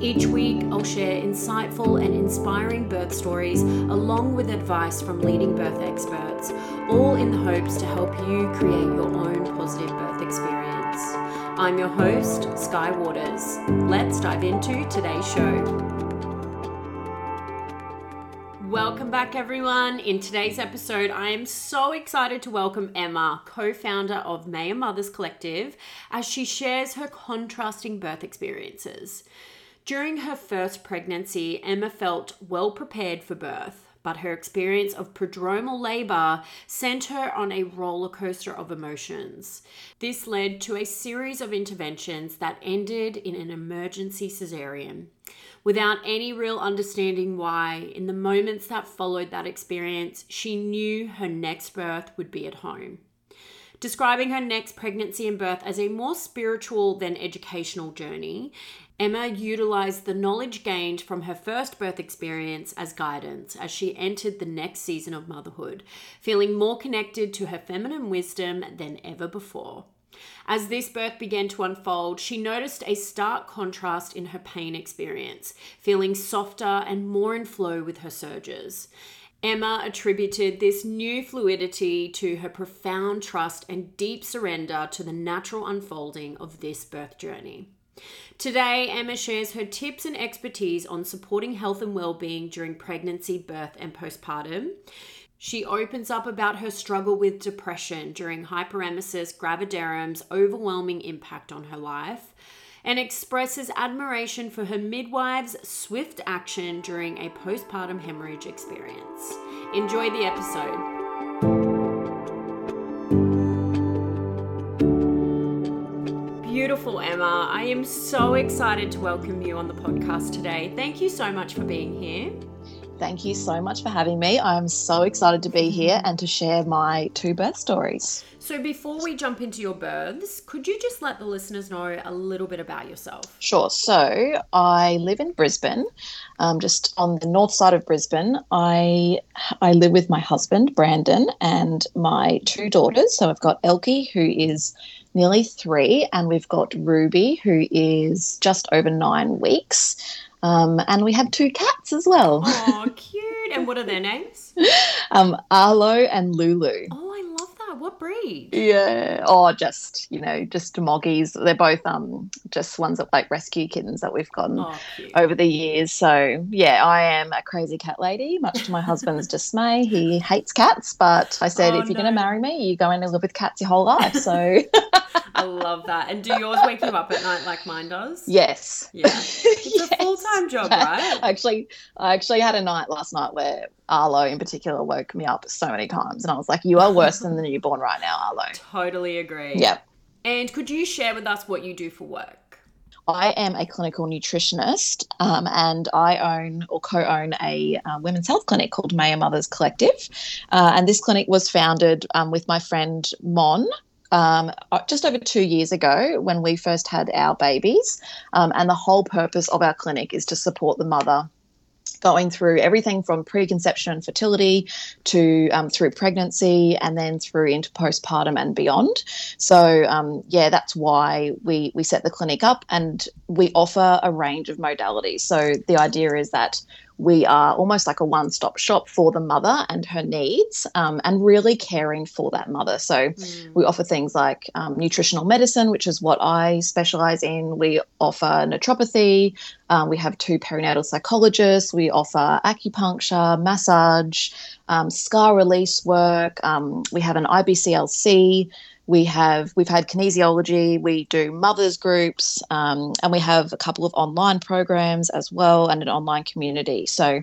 Each week, I'll share insightful and inspiring birth stories along with advice from leading birth experts, all in the hopes to help you create your own positive birth experience. I'm your host, Sky Waters. Let's dive into today's show. Welcome back, everyone. In today's episode, I am so excited to welcome Emma, co founder of Maia Mothers Collective, as she shares her contrasting birth experiences. During her first pregnancy, Emma felt well prepared for birth, but her experience of prodromal labor sent her on a roller coaster of emotions. This led to a series of interventions that ended in an emergency cesarean without any real understanding why, in the moments that followed that experience, she knew her next birth would be at home. Describing her next pregnancy and birth as a more spiritual than educational journey, Emma utilized the knowledge gained from her first birth experience as guidance as she entered the next season of motherhood, feeling more connected to her feminine wisdom than ever before. As this birth began to unfold, she noticed a stark contrast in her pain experience, feeling softer and more in flow with her surges. Emma attributed this new fluidity to her profound trust and deep surrender to the natural unfolding of this birth journey. Today, Emma shares her tips and expertise on supporting health and well-being during pregnancy, birth, and postpartum. She opens up about her struggle with depression during hyperemesis gravidarum's overwhelming impact on her life and expresses admiration for her midwife's swift action during a postpartum hemorrhage experience. Enjoy the episode. Beautiful, Emma. I am so excited to welcome you on the podcast today. Thank you so much for being here. Thank you so much for having me. I'm so excited to be here and to share my two birth stories. So, before we jump into your births, could you just let the listeners know a little bit about yourself? Sure. So, I live in Brisbane, um, just on the north side of Brisbane. I I live with my husband Brandon and my two daughters. So, I've got Elkie, who is nearly three, and we've got Ruby, who is just over nine weeks. Um, and we have two cats as well. Oh, cute. And what are their names? um, Arlo and Lulu. Oh, I love that. What breed? Yeah. Oh, just, you know, just Moggies. They're both um just ones that like rescue kittens that we've gotten Oh, over the years. So, yeah, I am a crazy cat lady, much to my husband's dismay. He hates cats, but I said, Oh, if you're no. going to marry me, you're going to live with cats your whole life. So, I love that. And do yours wake you up at night like mine does? yes. Yeah. It's a full time job, right? Actually, I actually had a night last night where Arlo in particular woke me up so many times, and I was like, "You are worse than the newborn right now, Arlo." Totally agree. Yeah, And could you share with us what you do for work? I am a clinical nutritionist, um, and I own or co-own a uh, women's health clinic called Maia Mothers Collective, uh, and this clinic was founded um, with my friend Mon. Um, uh, just over two years ago, when we first had our babies, um, and the whole purpose of our clinic is to support the mother going through everything from preconception and fertility to um, through pregnancy and then through into postpartum and beyond. So um, yeah, that's why we we set the clinic up and we offer a range of modalities. So the idea is that we are almost like a one stop shop for the mother and her needs um, and really caring for that mother. So mm. we offer things like um, nutritional medicine, which is what I specialize in. We offer naturopathy. Um, we have two perinatal psychologists. We offer acupuncture, massage, um, scar release work. Um, we have an IBCLC we have we've had kinesiology we do mothers groups um, and we have a couple of online programs as well and an online community. So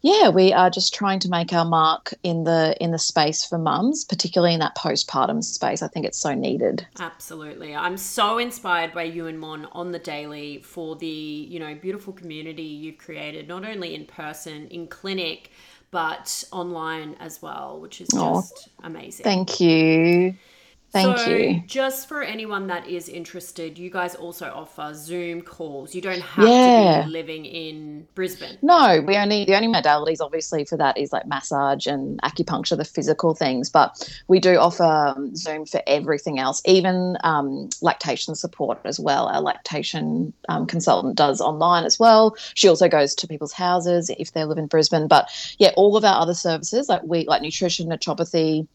yeah we are just trying to make our mark in the in the space for mums particularly in that postpartum space. I think it's so needed. Absolutely. I'm so inspired by you and mon on the daily for the you know beautiful community you've created not only in person in clinic but online as well which is just oh, amazing. Thank you Thank so, you. Just for anyone that is interested, you guys also offer Zoom calls. You don't have yeah. to be living in Brisbane. No, we only the only modalities obviously for that is like massage and acupuncture, the physical things. But we do offer um, Zoom for everything else, even um, lactation support as well. Our lactation um, consultant does online as well. She also goes to people's houses if they live in Brisbane. But yeah, all of our other services like we like nutrition, naturopathy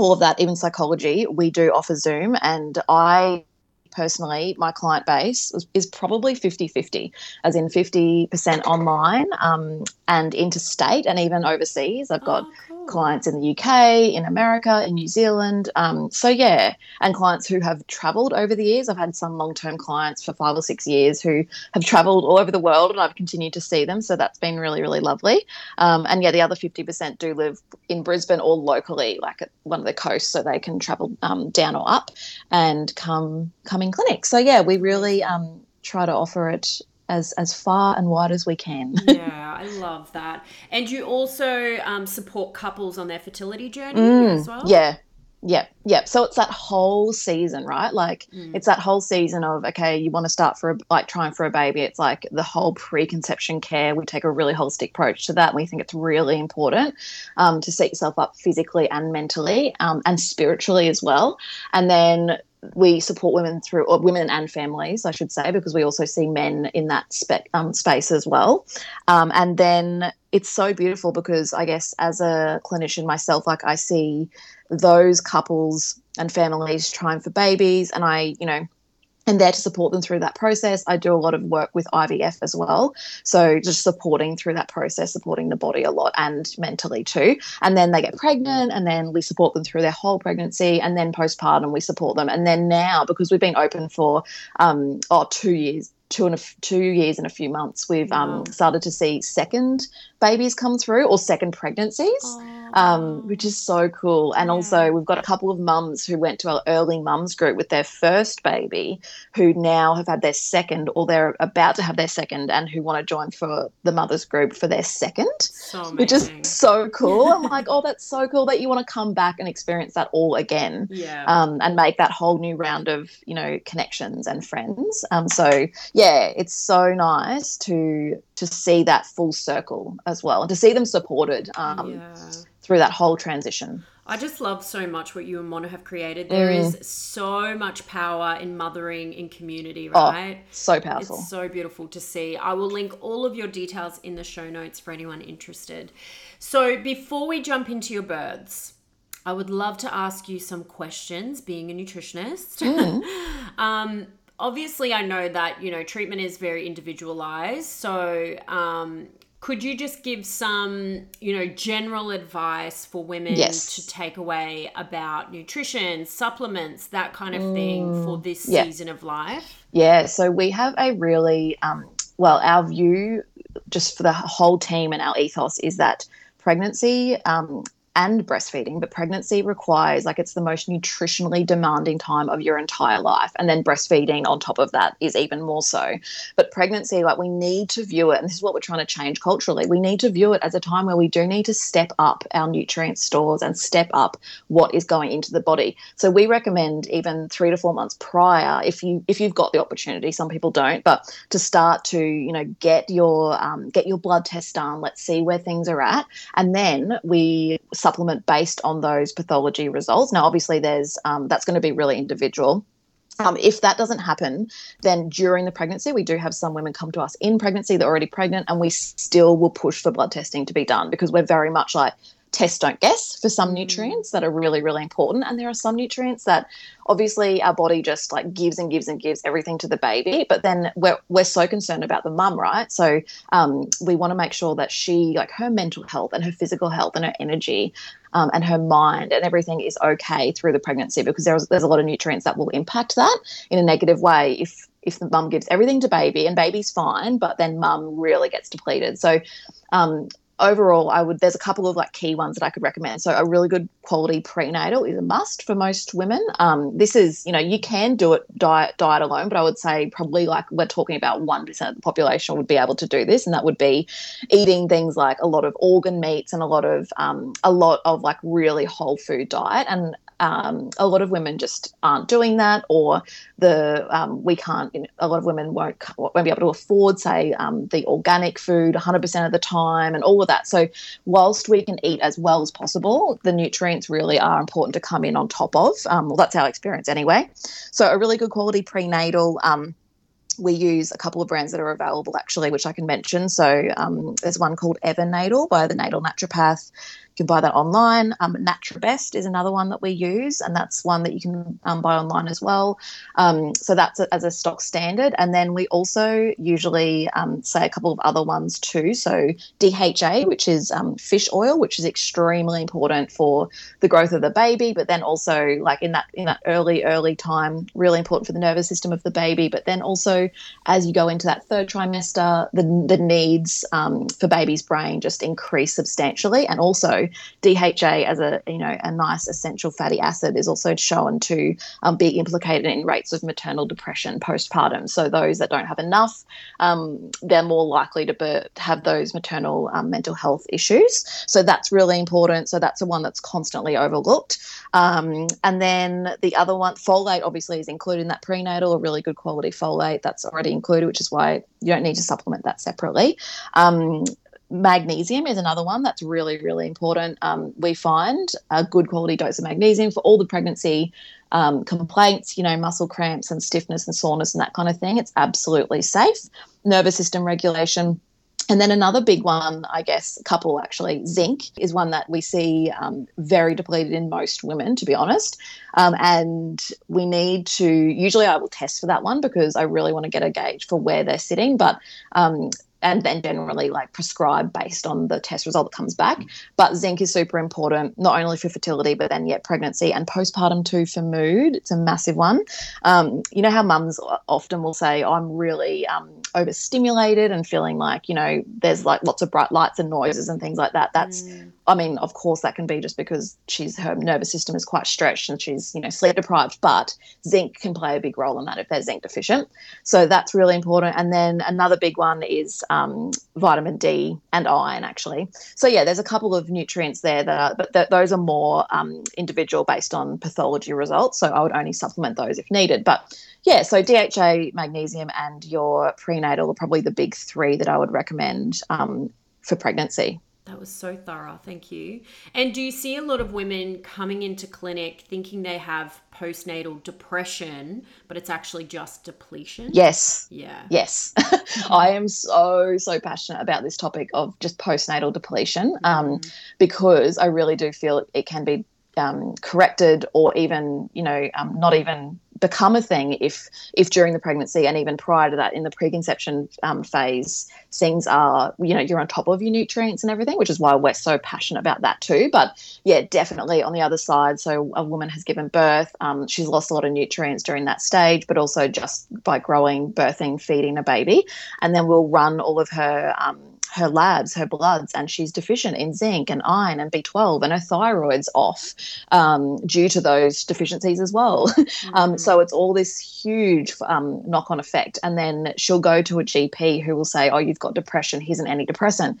all of that, even psychology, we do offer Zoom. And I personally, my client base is probably 50 50, as in 50% online um, and interstate and even overseas. I've got oh, cool. Clients in the UK, in America, in New Zealand. Um, so, yeah, and clients who have traveled over the years. I've had some long term clients for five or six years who have traveled all over the world and I've continued to see them. So, that's been really, really lovely. Um, and yeah, the other 50% do live in Brisbane or locally, like at one of the coasts, so they can travel um, down or up and come come in clinic. So, yeah, we really um, try to offer it as as far and wide as we can. yeah, I love that. And you also um, support couples on their fertility journey mm, as well. Yeah, yeah, yeah. So it's that whole season, right? Like mm. it's that whole season of okay, you want to start for a, like trying for a baby. It's like the whole preconception care. We take a really holistic approach to that. We think it's really important um, to set yourself up physically and mentally um, and spiritually as well. And then we support women through, or women and families, I should say, because we also see men in that spe- um, space as well. Um, and then it's so beautiful because I guess as a clinician myself, like I see those couples and families trying for babies, and I, you know, and there to support them through that process. I do a lot of work with IVF as well. So just supporting through that process, supporting the body a lot and mentally too. And then they get pregnant and then we support them through their whole pregnancy and then postpartum we support them. And then now, because we've been open for um, oh, two years, two and a, two years and a few months, we've um, started to see second babies come through or second pregnancies, um, which is so cool. And yeah. also, we've got a couple of mums who went to our early mums group with their first baby, who now have had their second or they're about to have their second, and who want to join for the mothers group for their second, so which is so cool. I'm like, oh, that's so cool that you want to come back and experience that all again, yeah, um, and make that whole new round of you know connections and friends. Um, so yeah, it's so nice to to see that full circle as well and to see them supported um, yeah. through that whole transition. I just love so much what you and Mona have created. There mm. is so much power in mothering in community, oh, right? Oh, so powerful. It's so beautiful to see. I will link all of your details in the show notes for anyone interested. So before we jump into your births, I would love to ask you some questions, being a nutritionist. Mm. um, obviously I know that, you know, treatment is very individualized. So, um, could you just give some, you know, general advice for women yes. to take away about nutrition, supplements, that kind of thing for mm, this yeah. season of life? Yeah, so we have a really, um, well, our view just for the whole team and our ethos is that pregnancy um, and breastfeeding, but pregnancy requires like it's the most nutritionally demanding time of your entire life. And then breastfeeding on top of that is even more so. But pregnancy, like we need to view it, and this is what we're trying to change culturally. We need to view it as a time where we do need to step up our nutrient stores and step up what is going into the body. So we recommend even three to four months prior, if you if you've got the opportunity. Some people don't, but to start to you know get your um, get your blood test done. Let's see where things are at, and then we supplement based on those pathology results. Now, obviously, there's um, that's going to be really individual. Um, if that doesn't happen, then during the pregnancy, we do have some women come to us in pregnancy, they're already pregnant, and we still will push for blood testing to be done because we're very much like, test don't guess for some mm. nutrients that are really really important. And there are some nutrients that obviously our body just like gives and gives and gives everything to the baby but then we're, we're so concerned about the mum right? So um, we want to make sure that she like her mental health and her physical health and her energy um, and her mind and everything is okay through the pregnancy because there's, there's a lot of nutrients that will impact that in a negative way if if the mum gives everything to baby and baby's fine but then mum really gets depleted. So um, overall, I would there's a couple of like key ones that I could recommend. So a really good quality prenatal is a must for most women. Um, this is you know you can do it diet diet alone, but I would say probably like we're talking about one percent of the population would be able to do this, and that would be eating things like a lot of organ meats and a lot of um, a lot of like really whole food diet. And um, a lot of women just aren't doing that, or the um, we can't. You know, a lot of women won't won't be able to afford, say, um, the organic food 100% of the time, and all of that. So, whilst we can eat as well as possible, the nutrients really are important to come in on top of. Um, well, that's our experience anyway. So, a really good quality prenatal um, we use a couple of brands that are available actually, which I can mention. So um, there's one called Evernatal by the Natal Naturopath can buy that online. Um, is another one that we use, and that's one that you can um, buy online as well. Um, so that's a, as a stock standard. And then we also usually um, say a couple of other ones too. So DHA, which is um, fish oil, which is extremely important for the growth of the baby, but then also like in that in that early early time, really important for the nervous system of the baby. But then also as you go into that third trimester, the the needs um, for baby's brain just increase substantially, and also DHA as a you know a nice essential fatty acid is also shown to um, be implicated in rates of maternal depression postpartum. So those that don't have enough, um, they're more likely to have those maternal um, mental health issues. So that's really important. So that's the one that's constantly overlooked. Um, and then the other one, folate, obviously is included in that prenatal, a really good quality folate that's already included, which is why you don't need to supplement that separately. Um, magnesium is another one that's really, really important. Um, we find a good quality dose of magnesium for all the pregnancy um, complaints, you know, muscle cramps and stiffness and soreness and that kind of thing. It's absolutely safe. Nervous system regulation. And then another big one, I guess, a couple actually, zinc is one that we see um, very depleted in most women, to be honest. Um, and we need to, usually I will test for that one because I really want to get a gauge for where they're sitting. But um, and then generally like prescribe based on the test result that comes back. But zinc is super important, not only for fertility, but then yet pregnancy and postpartum too for mood. It's a massive one. Um, you know how mums often will say, I'm really um, overstimulated and feeling like, you know, there's like lots of bright lights and noises and things like that. That's, mm. I mean, of course, that can be just because she's her nervous system is quite stretched and she's, you know, sleep deprived, but zinc can play a big role in that if they're zinc deficient. So that's really important. And then another big one is um, vitamin D and iron, actually. So yeah, there's a couple of nutrients there that are, but th- those are more um, individual based on pathology results. So I would only supplement those if needed. But yeah, so DHA, magnesium, and your prenatal are probably the big three that I would recommend um, for pregnancy. That was so thorough. Thank you. And do you see a lot of women coming into clinic thinking they have postnatal depression, but it's actually just depletion? Yes. Yeah. Yes. I am so, so passionate about this topic of just postnatal depletion um, mm. because I really do feel it can be um, corrected or even, you know, um, not even become a thing if if during the pregnancy and even prior to that in the preconception um, phase things are you know you're on top of your nutrients and everything which is why we're so passionate about that too. But yeah definitely on the other side so a woman has given birth um, she's lost a lot of nutrients during that stage but also just by growing birthing feeding a baby. And then we'll run all of her um, her labs, her bloods, and she's deficient in zinc and iron and B12, and her thyroid's off um, due to those deficiencies as well. Mm-hmm. um, so it's all this huge um, knock on effect. And then she'll go to a GP who will say, Oh, you've got depression, here's an antidepressant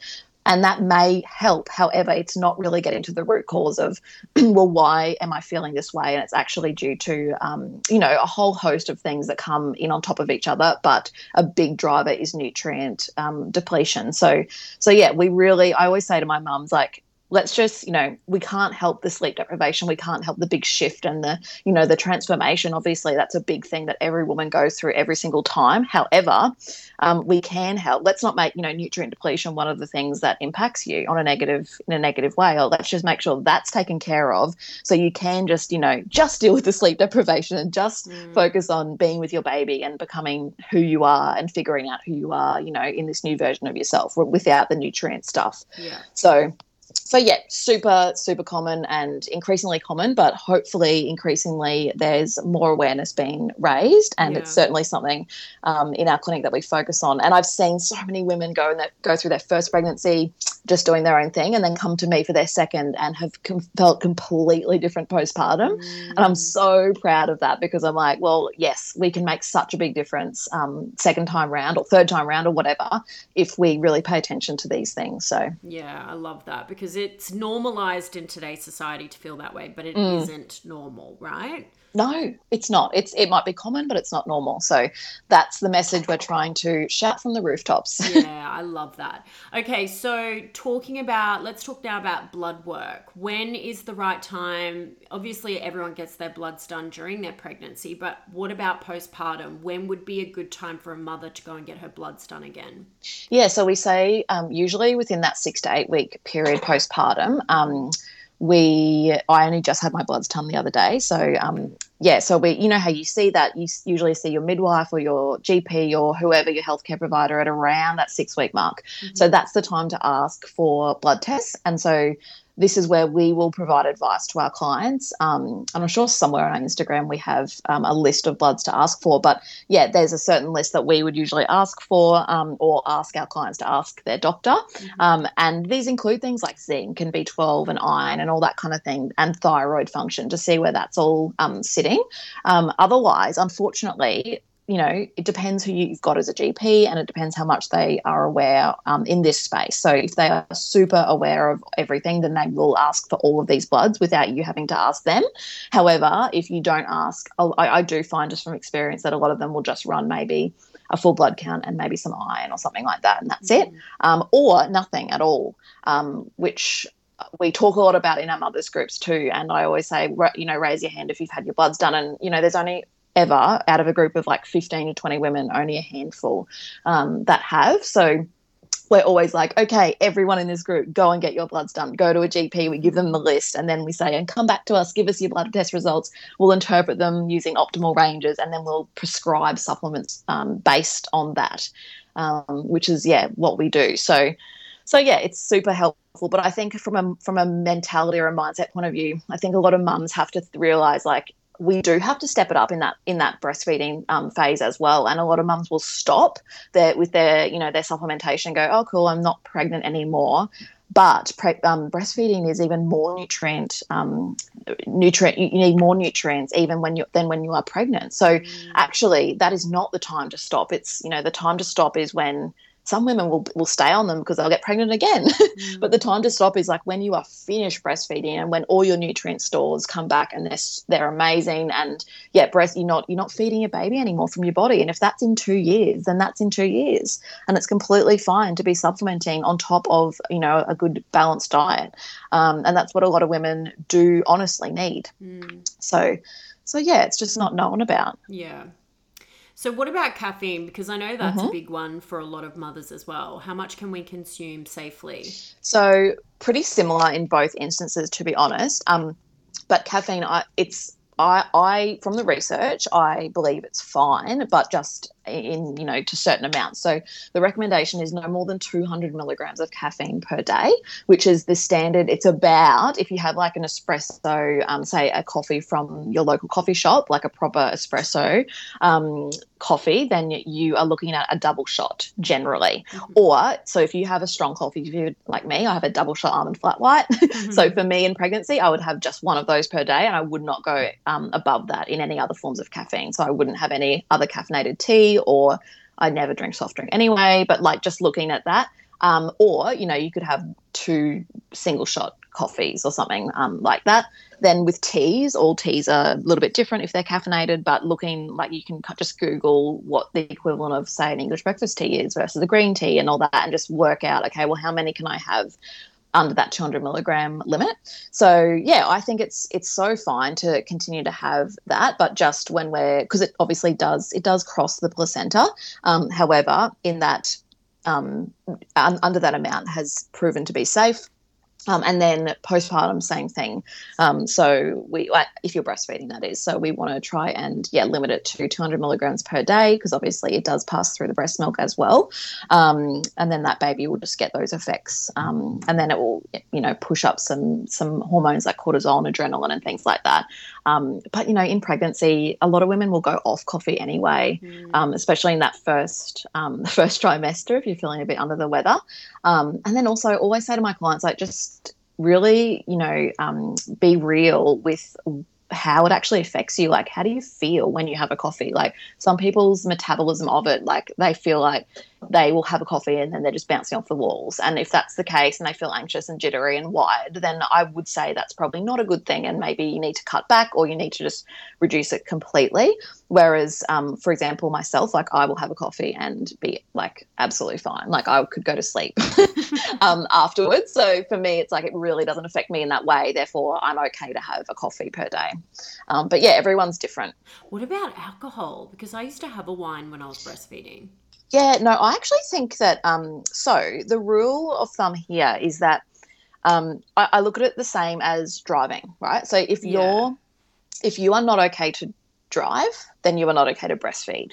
and that may help. However, it's not really getting to the root cause of, well, why am I feeling this way? And it's actually due to, um, you know, a whole host of things that come in on top of each other. But a big driver is nutrient um, depletion. So, so yeah, we really. I always say to my mums, like, let's just you know we can't help the sleep deprivation. We can't help the big shift and the you know the transformation. Obviously that's a big thing that every woman goes through every single time. However um, we can help. Let's not make you know nutrient depletion one of the things that impacts you on a negative in a negative way. Or let's just make sure that's taken care of. So you can just you know just deal with the sleep deprivation and just mm. focus on being with your baby and becoming who you are and figuring out who you are you know in this new version of yourself without the nutrient stuff. Yeah. So so yeah, super super common and increasingly common, but hopefully increasingly there's more awareness being raised, and yeah. it's certainly something um, in our clinic that we focus on. And I've seen so many women go and go through their first pregnancy just doing their own thing, and then come to me for their second and have com- felt completely different postpartum. Mm. And I'm so proud of that because I'm like, well, yes, we can make such a big difference um, second time round or third time round or whatever if we really pay attention to these things. So yeah, I love that because it's normalized in today's society to feel that way, but it mm. not normal, right? No, it's not. It's it might be common, but it's not normal. So that's the message we're trying to shout from the rooftops. yeah, I love that. Okay, so talking about let's talk now about blood work. When is the right time? Obviously, everyone gets their bloods done during their pregnancy, but what about postpartum? When would be a good time for a mother to go and get her bloods done again? Yeah, so we say um, usually within that six to eight week period postpartum. Um, we I only just had my bloods done the other day, so um, yeah, so we you know how you see that you usually see your midwife or your GP or whoever your healthcare provider at around that six week mark. Mm-hmm. So that's the time to ask for blood tests, and so this is where we will provide advice to our clients. Um, and I'm sure somewhere on our Instagram we have um, a list of bloods to ask for. But yeah, there's a certain list that we would usually ask for um, or ask our clients to ask their doctor. Mm-hmm. Um, and these include things like zinc and B12 and iron and all that kind of thing, and thyroid function to see where that's all um, sitting. Um, otherwise, unfortunately, you know, it depends who you've got as a GP and it depends how much they are aware um, in this space. So if they are super aware of everything, then they will ask for all of these bloods without you having to ask them. However, if you don't ask, I, I do find just from experience that a lot of them will just run maybe a full blood count and maybe some iron or something like that, and that's mm-hmm. it, um, or nothing at all, um, which we talk a lot about in our mothers groups too. And I always say, you know, raise your hand if you've had your bloods done. And, you know, there's only ever out of a group of like 15 to 20 women, only a handful um, that have. So we're always like, okay, everyone in this group, go and get your bloods done. Go to a GP. We give them the list, and then we say, and come back to us, give us your blood test results. We'll interpret them using optimal ranges, and then we'll prescribe supplements um, based on that, um, which is yeah what we do. So, so yeah, it's super helpful. But I think from a from a mentality or a mindset point of view, I think a lot of mums have to realize like we do have to step it up in that in that breastfeeding um, phase as well. And a lot of mums will stop their with their you know their supplementation and go, oh cool, I'm not pregnant anymore. But pre- um, breastfeeding is even more nutrient um, nutrient. You need more nutrients even when you than when you are pregnant. So mm. actually, that is not the time to stop. It's you know the time to stop is when some women will, will stay on them because they'll get pregnant again. Mm. but the time to stop is like when you are finished breastfeeding and when all your nutrient stores come back and they're, they're amazing. And yeah, breast, you're not, you're not feeding your baby anymore from your body. And if that's in two years, then that's in two years. And it's completely fine to be supplementing on top of, you know, a good balanced diet. Um, and that's what a lot of women do honestly need. Mm. So, so yeah, it's just not known about. Yeah. So, what about caffeine? Because I know that's mm-hmm. a big one for a lot of mothers as well. How much can we consume safely? So, pretty similar in both instances, to be honest. Um, but caffeine, I, it's I, I, from the research, I believe it's fine, but just in you know to certain amounts. So the recommendation is no more than 200 milligrams of caffeine per day, which is the standard. It's about if you have like an espresso, um, say a coffee from your local coffee shop, like a proper espresso um, coffee, then you are looking at a double shot generally. Mm-hmm. Or so if you have a strong coffee, if you like me, I have a double shot almond flat white. Mm-hmm. so for me in pregnancy, I would have just one of those per day, and I would not go um, above that in any other forms of caffeine. So I wouldn't have any other caffeinated tea, or I never drink soft drink anyway. But like just looking at that, um, or you know, you could have two single shot coffees or something um, like that. Then with teas, all teas are a little bit different if they're caffeinated, but looking like you can just Google what the equivalent of, say, an English breakfast tea is versus a green tea and all that, and just work out, okay, well, how many can I have under that 200 milligram limit. So yeah, I think it's it's so fine to continue to have that, but just when we're because it obviously does it does cross the placenta. Um, however, in that um, un, under that amount has proven to be safe. Um, and then postpartum, same thing. Um, so we, if you're breastfeeding, that is. So we want to try and yeah, limit it to 200 milligrams per day because obviously it does pass through the breast milk as well. Um, and then that baby will just get those effects, um, and then it will you know push up some some hormones like cortisol and adrenaline and things like that. Um, but you know, in pregnancy, a lot of women will go off coffee anyway, mm. especially in that first the first trimester if you're feeling a bit under the weather. and then also always say to my clients like just really, you know, um, be real with how it actually affects you. Like, how do you feel when you have a coffee? Like, some people's metabolism of it, like, they feel like they will have a coffee and then they're just bouncing off the walls. And if that's the case and they feel anxious and jittery and wired, then I would say that's probably not a good thing. And maybe you need to cut back or you need to just reduce it completely. Whereas, um, for example, myself, like I will have a coffee and be like absolutely fine. Like I could go to sleep um, afterwards. So for me, it's like it really doesn't affect me in that way. Therefore, I'm okay to have a coffee per day. Um, but yeah, everyone's different. What about alcohol? Because I used to have a wine when I was breastfeeding. Yeah, no, I actually think that. Um, so the rule of thumb here is that um, I, I, look at it the same as driving, right? So if you're if you are not okay to drive, then you are not okay to breastfeed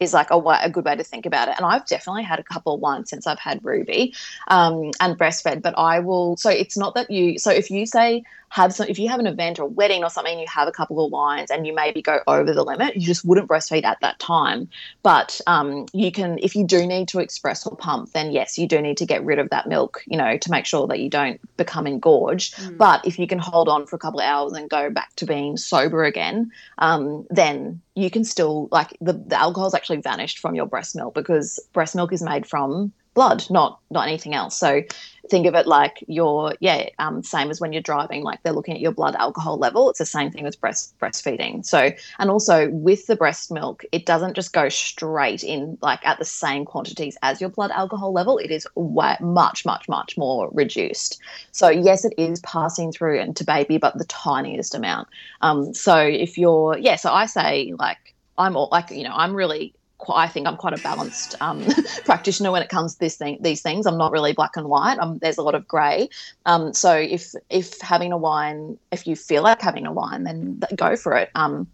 is like a, a good way to think about it. And I've definitely had a couple of wines since I've had Ruby um, and breastfed, but I will. So it's not that you. So if you say have some, if you have an event or a wedding or something, you have a couple of wines and you maybe go over the limit, you just wouldn't breastfeed at that time. But um, you can, if you do need to express or pump, then yes, you do need to get rid of that milk, you know, to make sure that you don't become engorged. Mm. But if you can hold on for a couple of hours and go back to being sober again, um, then you can still like the, the alcohol's actually vanished from your breast milk because breast milk is made from blood, not not anything else. So think of it like you're yeah, um, same as when you're driving. Like they're looking at your blood alcohol level. It's the same thing with breast breastfeeding. So and also with the breast milk, it doesn't just go straight in like at the same quantities as your blood alcohol level. It is way, much much much more reduced. So yes, it is passing through into baby, but the tiniest amount. Um, so if you're yeah, so I say like I'm all like you know I'm really I think I'm quite a balanced um, practitioner when it comes to this thing, these things. I'm not really black and white. Um, there's a lot of grey. Um, so if if having a wine, if you feel like having a wine, then go for it. Um,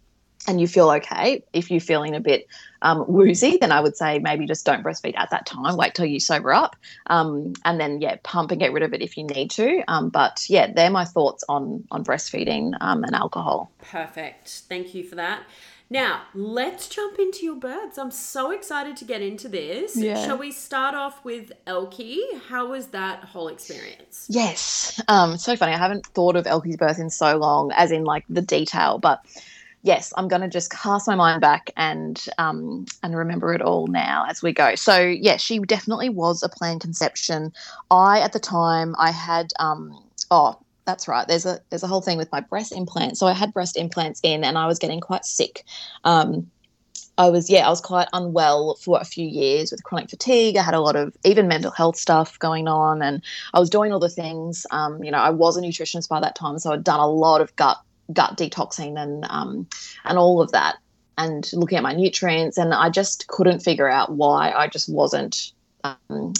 and you feel okay. If you're feeling a bit um, woozy, then I would say maybe just don't breastfeed at that time. Wait till you sober up, um, and then yeah, pump and get rid of it if you need to. But yeah, they're my thoughts on on breastfeeding and alcohol. Perfect. Thank you for that. Now, let's jump into your birds. I'm so excited to get into this. Yeah. Shall we start off with Elkie? How was that whole experience? Yes. Um, so funny. I haven't thought of Elkie's birth in so long, as in like the detail, but yes, I'm going to just cast my mind back and um, and remember it all now as we go. So yeah, she definitely was a planned conception. I at the time I had um, oh that's right. There's a there's a whole thing with my breast implants. So I had breast implants in, and I was getting quite sick. Um, I was yeah, I was quite unwell for a few years with chronic fatigue. I had a lot of even mental health stuff going on, and I was doing all the things. Um, you know, I was a nutritionist by that time, so I'd done a lot of gut gut detoxing and um, and all of that, and looking at my nutrients, and I just couldn't figure out why I just wasn't um,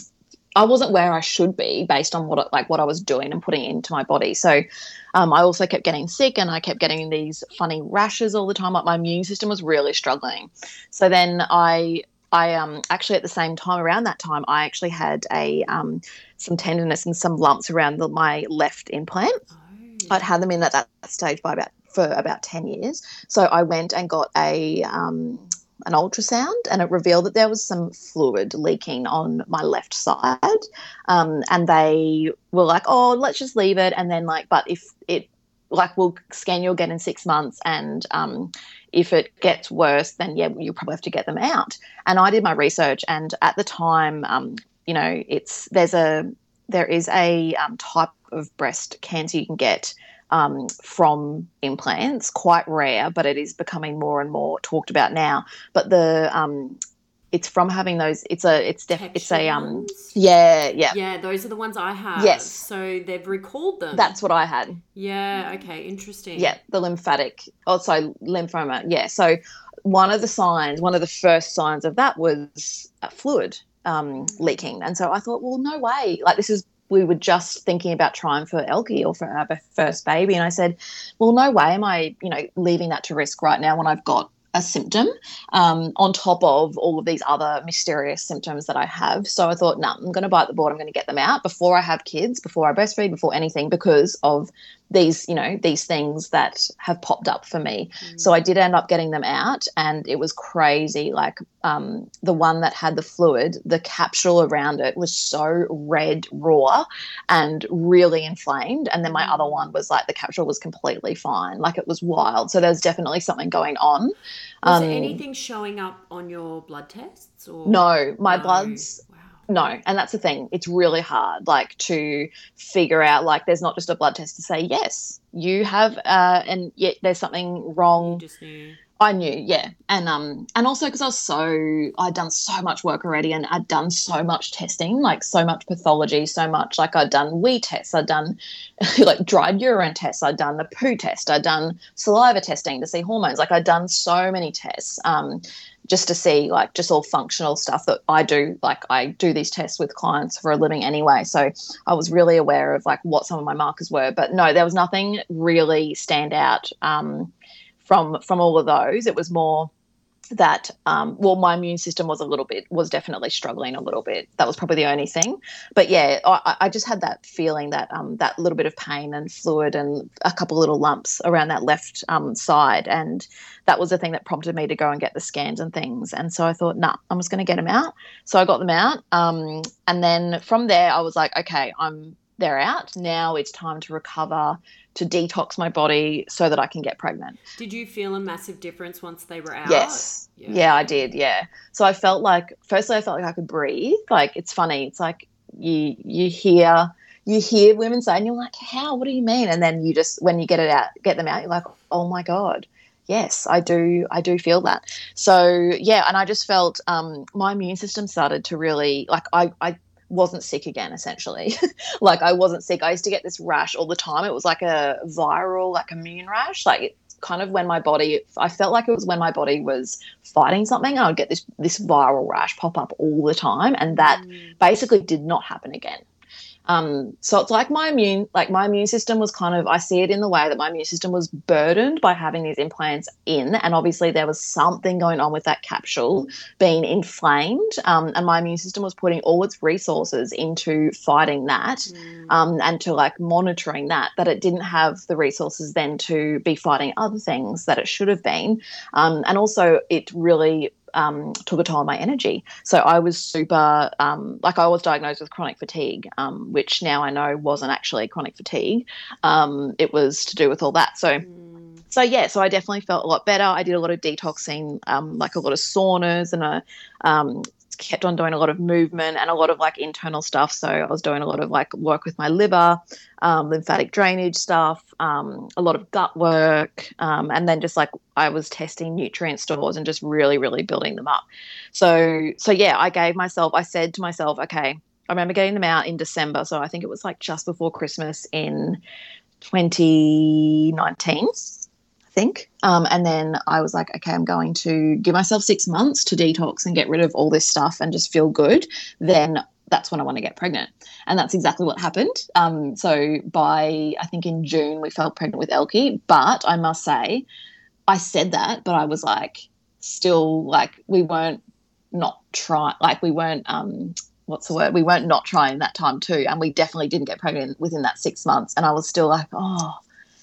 I wasn't where I should be based on what like what I was doing and putting into my body. So um, I also kept getting sick and I kept getting these funny rashes all the time. Like my immune system was really struggling. So then I I um, actually at the same time around that time I actually had a um, some tenderness and some lumps around the, my left implant. Oh. I'd had them in at that stage by about for about 10 years. So I went and got a um, an ultrasound and it revealed that there was some fluid leaking on my left side. Um, and they were like, oh, let's just leave it. And then, like, but if it, like, we'll scan you again in six months. And um, if it gets worse, then yeah, you probably have to get them out. And I did my research. And at the time, um, you know, it's, there's a, there is a um, type of breast cancer you can get um, from implants, quite rare, but it is becoming more and more talked about now. But the um, it's from having those. It's a. It's def, It's a. Um. Yeah. Yeah. Yeah. Those are the ones I have. Yes. So they've recalled them. That's what I had. Yeah. Okay. Interesting. Yeah. The lymphatic. Also lymphoma. Yeah. So one of the signs, one of the first signs of that was fluid um, leaking, and so I thought, well, no way. Like this is we were just thinking about trying for Elkie or for our first baby. And I said, well, no way am I, you know, leaving that to risk right now when I've got a symptom um, on top of all of these other mysterious symptoms that I have. So I thought, no, nah, I'm going to bite the bullet. I'm going to get them out before I have kids, before I breastfeed, before anything, because of these, you know, these things that have popped up for me. Mm. So I did end up getting them out, and it was crazy. Like um, the one that had the fluid, the capsule around it was so red raw and really inflamed, and then my other one was like the capsule was completely fine. Like it was wild. So there's definitely something going on. Was um, there anything showing up on your blood tests? Or no, my no. bloods no and that's the thing. It's really hard like to figure out like there's not just a blood test to say yes you have uh and yet there's something wrong. I knew, yeah, and um, and also because I was so I'd done so much work already, and I'd done so much testing, like so much pathology, so much like I'd done wee tests, I'd done like dried urine tests, I'd done the poo test, I'd done saliva testing to see hormones, like I'd done so many tests, um, just to see like just all functional stuff that I do. Like I do these tests with clients for a living anyway, so I was really aware of like what some of my markers were, but no, there was nothing really stand out. Um, from from all of those. It was more that um, well my immune system was a little bit was definitely struggling a little bit. That was probably the only thing. But yeah i, I just had that feeling that um, that little bit of pain and fluid and a couple little lumps around that left um, side. And that was the thing that prompted me to go and get the scans and things. And so i thought nah i'm just going to get them out. So i got them out um, and then from there i was like okay i'm they're out now it's time to recover to detox my body so that I can get pregnant. Did you feel a massive difference once they were out? Yes. Yeah. yeah, I did. Yeah. So I felt like firstly I felt like I could breathe. Like it's funny. It's like you you hear you hear women say and you're like, "How? What do you mean?" And then you just when you get it out, get them out, you're like, "Oh my god." Yes, I do. I do feel that. So yeah, and I just felt um, my immune system started to really like. I, I wasn't sick again essentially. Like i wasn't sick. I used to get this rash all the time. It was like a viral like immune rash. Like it, kind of when my body i felt like it was when my body was fighting something and i'd get this this viral rash pop up all the time. And that mm. basically did not happen again um, so it's like my immune, like my immune system was kind of, I see it in the way that my immune system was burdened by having these implants in, and obviously there was something going on with that capsule being inflamed, um, and my immune system was putting all its resources into fighting that, mm. um, and to like monitoring that. That it didn't have the resources then to be fighting other things that it should have been, um, and also it really um, took a toll on my energy. So I was super, um, like I was diagnosed with chronic fatigue, um, which now I know wasn't actually chronic fatigue. Um, it was to do with all that. So. Mm. So yeah, so I definitely felt a lot better. I did a lot of detoxing, um, like a lot of saunas, and a um, kept on doing a lot of movement and a lot of like internal stuff. So I was doing a lot of like work with my liver, um, lymphatic drainage stuff, um, a lot of gut work, um, and then just like I was testing nutrient stores and just really, really building them up. So, so yeah, I gave myself, I said to myself, okay, I remember getting them out in December. So I think it was like just before Christmas in 2019 think. Um, and then I was like, okay, I'm going to give myself six months to detox and get rid of all this stuff and just feel good. Then that's when I want to get pregnant. And that's exactly what happened. Um, so by, I think in June, we fell pregnant with Elkie. But I must say, I said that, but I was like, still like, we weren't not trying, like, we weren't, um, what's the word? We weren't not trying that time too. And we definitely didn't get pregnant within that six months. And I was still like, oh,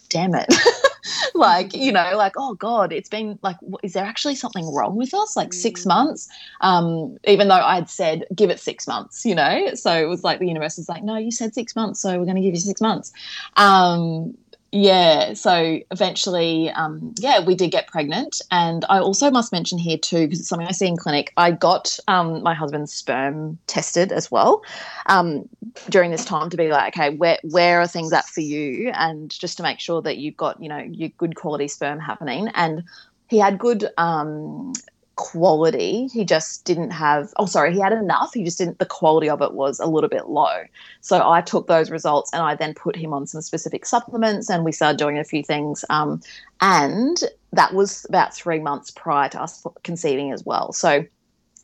damn it. like you know like oh god it's been like is there actually something wrong with us? Like six mm. months? Um even though i'd said give it six months you know? So it was like the universe was like no you said six months so we're going to give you six months. Um yeah so eventually um, yeah we did get pregnant. And i also must mention here too because it's something i see in clinic i got um, my husband's sperm tested as well um, during this time to be like okay where where are things at for you? And just to make sure that you've got you know your good quality sperm happening. And he had good um, quality. He just didn't have, oh, sorry, he had enough. He just didn't, the quality of it was a little bit low. So I took those results and I then put him on some specific supplements and we started doing a few things. Um, and that was about three months prior to us conceiving as well. So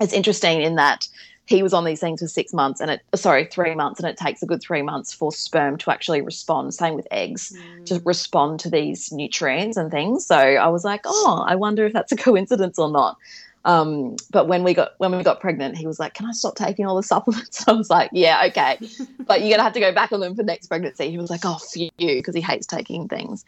it's interesting in that he was on these things for six months and it sorry three months and it takes a good three months for sperm to actually respond same with eggs mm. to respond to these nutrients and things so i was like oh i wonder if that's a coincidence or not um, but when we got when we got pregnant, he was like, "Can I stop taking all the supplements?" I was like, "Yeah, okay, but you're gonna have to go back on them for next pregnancy." He was like, "Oh, for you," because he hates taking things.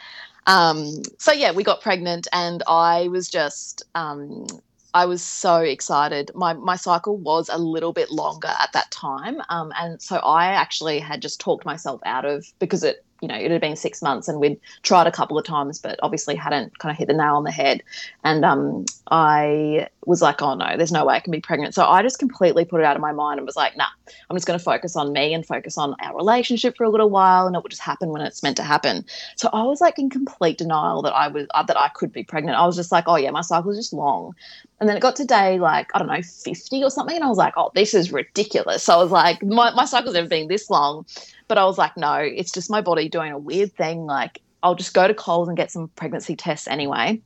Um, so yeah, we got pregnant, and I was just um, I was so excited. My my cycle was a little bit longer at that time, um, and so I actually had just talked myself out of because it you know, it had been six months and we'd tried a couple of times, but obviously hadn't kind of hit the nail on the head. And um, I was like, oh no, there's no way I can be pregnant. So I just completely put it out of my mind and was like, nah, I'm just going to focus on me and focus on our relationship for a little while, and it will just happen when it's meant to happen. So I was like in complete denial that I was uh, that I could be pregnant. I was just like, oh yeah, my cycle is just long. And then it got to day like I don't know 50 or something, and I was like, oh, this is ridiculous. So I was like, my my cycle's never been this long. But I was like, no, it's just my body doing a weird thing. Like, I'll just go to Coles and get some pregnancy tests anyway.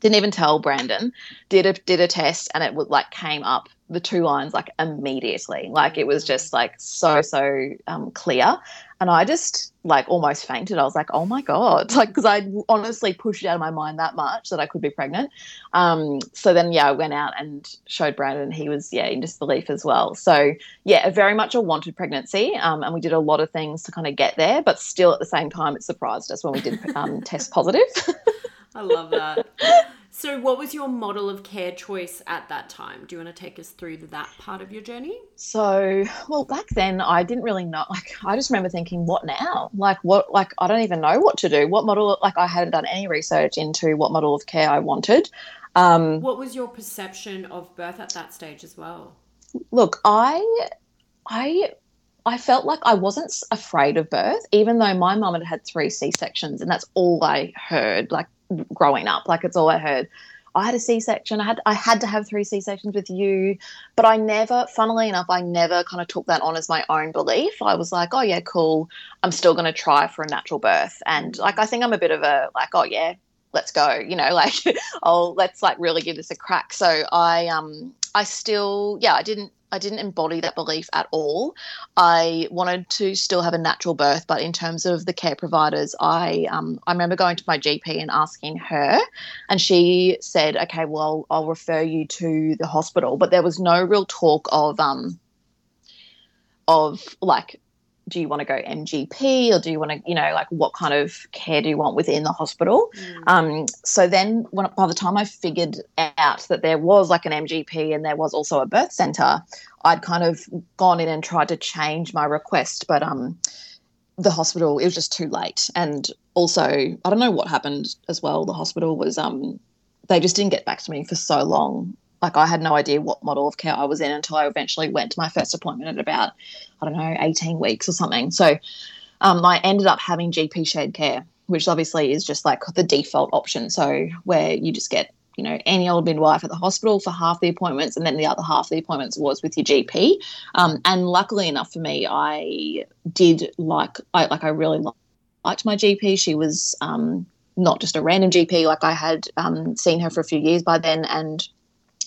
Didn't even tell Brandon. Did a did a test and it would like came up the two lines like immediately. Like it was just like so so um, clear, and I just like almost fainted. I was like, oh my god, like because I honestly pushed it out of my mind that much that I could be pregnant. Um, so then yeah, I went out and showed Brandon. He was yeah in disbelief as well. So yeah, very much a wanted pregnancy, um, and we did a lot of things to kind of get there, but still at the same time, it surprised us when we did um, test positive. I love that. So, what was your model of care choice at that time? Do you want to take us through that part of your journey? So, well, back then I didn't really know. Like, I just remember thinking, what now? Like, what? Like, I don't even know what to do. What model? Like, I hadn't done any research into what model of care I wanted. Um, what was your perception of birth at that stage as well? Look, I, I I felt like I wasn't afraid of birth, even though my mum had had three C sections, and that's all I heard. Like growing up. Like it's all I heard. I had a C-section. I had I had to have three C-sections with you, but I never, funnily enough, I never kind of took that on as my own belief. I was like, oh yeah, cool. I'm still going to try for a natural birth, and like I think I'm a bit of a like, oh yeah, let's go. You know, like oh let's like really give this a crack. So I um I still yeah I didn't I didn't embody that belief at all. I wanted to still have a natural birth, but in terms of the care providers, I um, I remember going to my GP and asking her, and she said, "Okay, well, I'll refer you to the hospital." But there was no real talk of um of like do you want to go MGP or do you want to, you know, like what kind of care do you want within the hospital? Mm. Um, so then, when, by the time I figured out that there was like an MGP and there was also a birth center, I'd kind of gone in and tried to change my request, but um, the hospital it was just too late. And also, I don't know what happened as well. The hospital was um, they just didn't get back to me for so long like I had no idea what model of care I was in until I eventually went to my first appointment at about I don't know 18 weeks or something. So um, I ended up having GP shared care, which obviously is just like the default option. So where you just get you know any old midwife at the hospital for half the appointments, and then the other half of the appointments was with your GP. Um, and luckily enough for me, I did like I like I really liked my GP. She was um, not just a random GP. Like I had um, seen her for a few years by then, and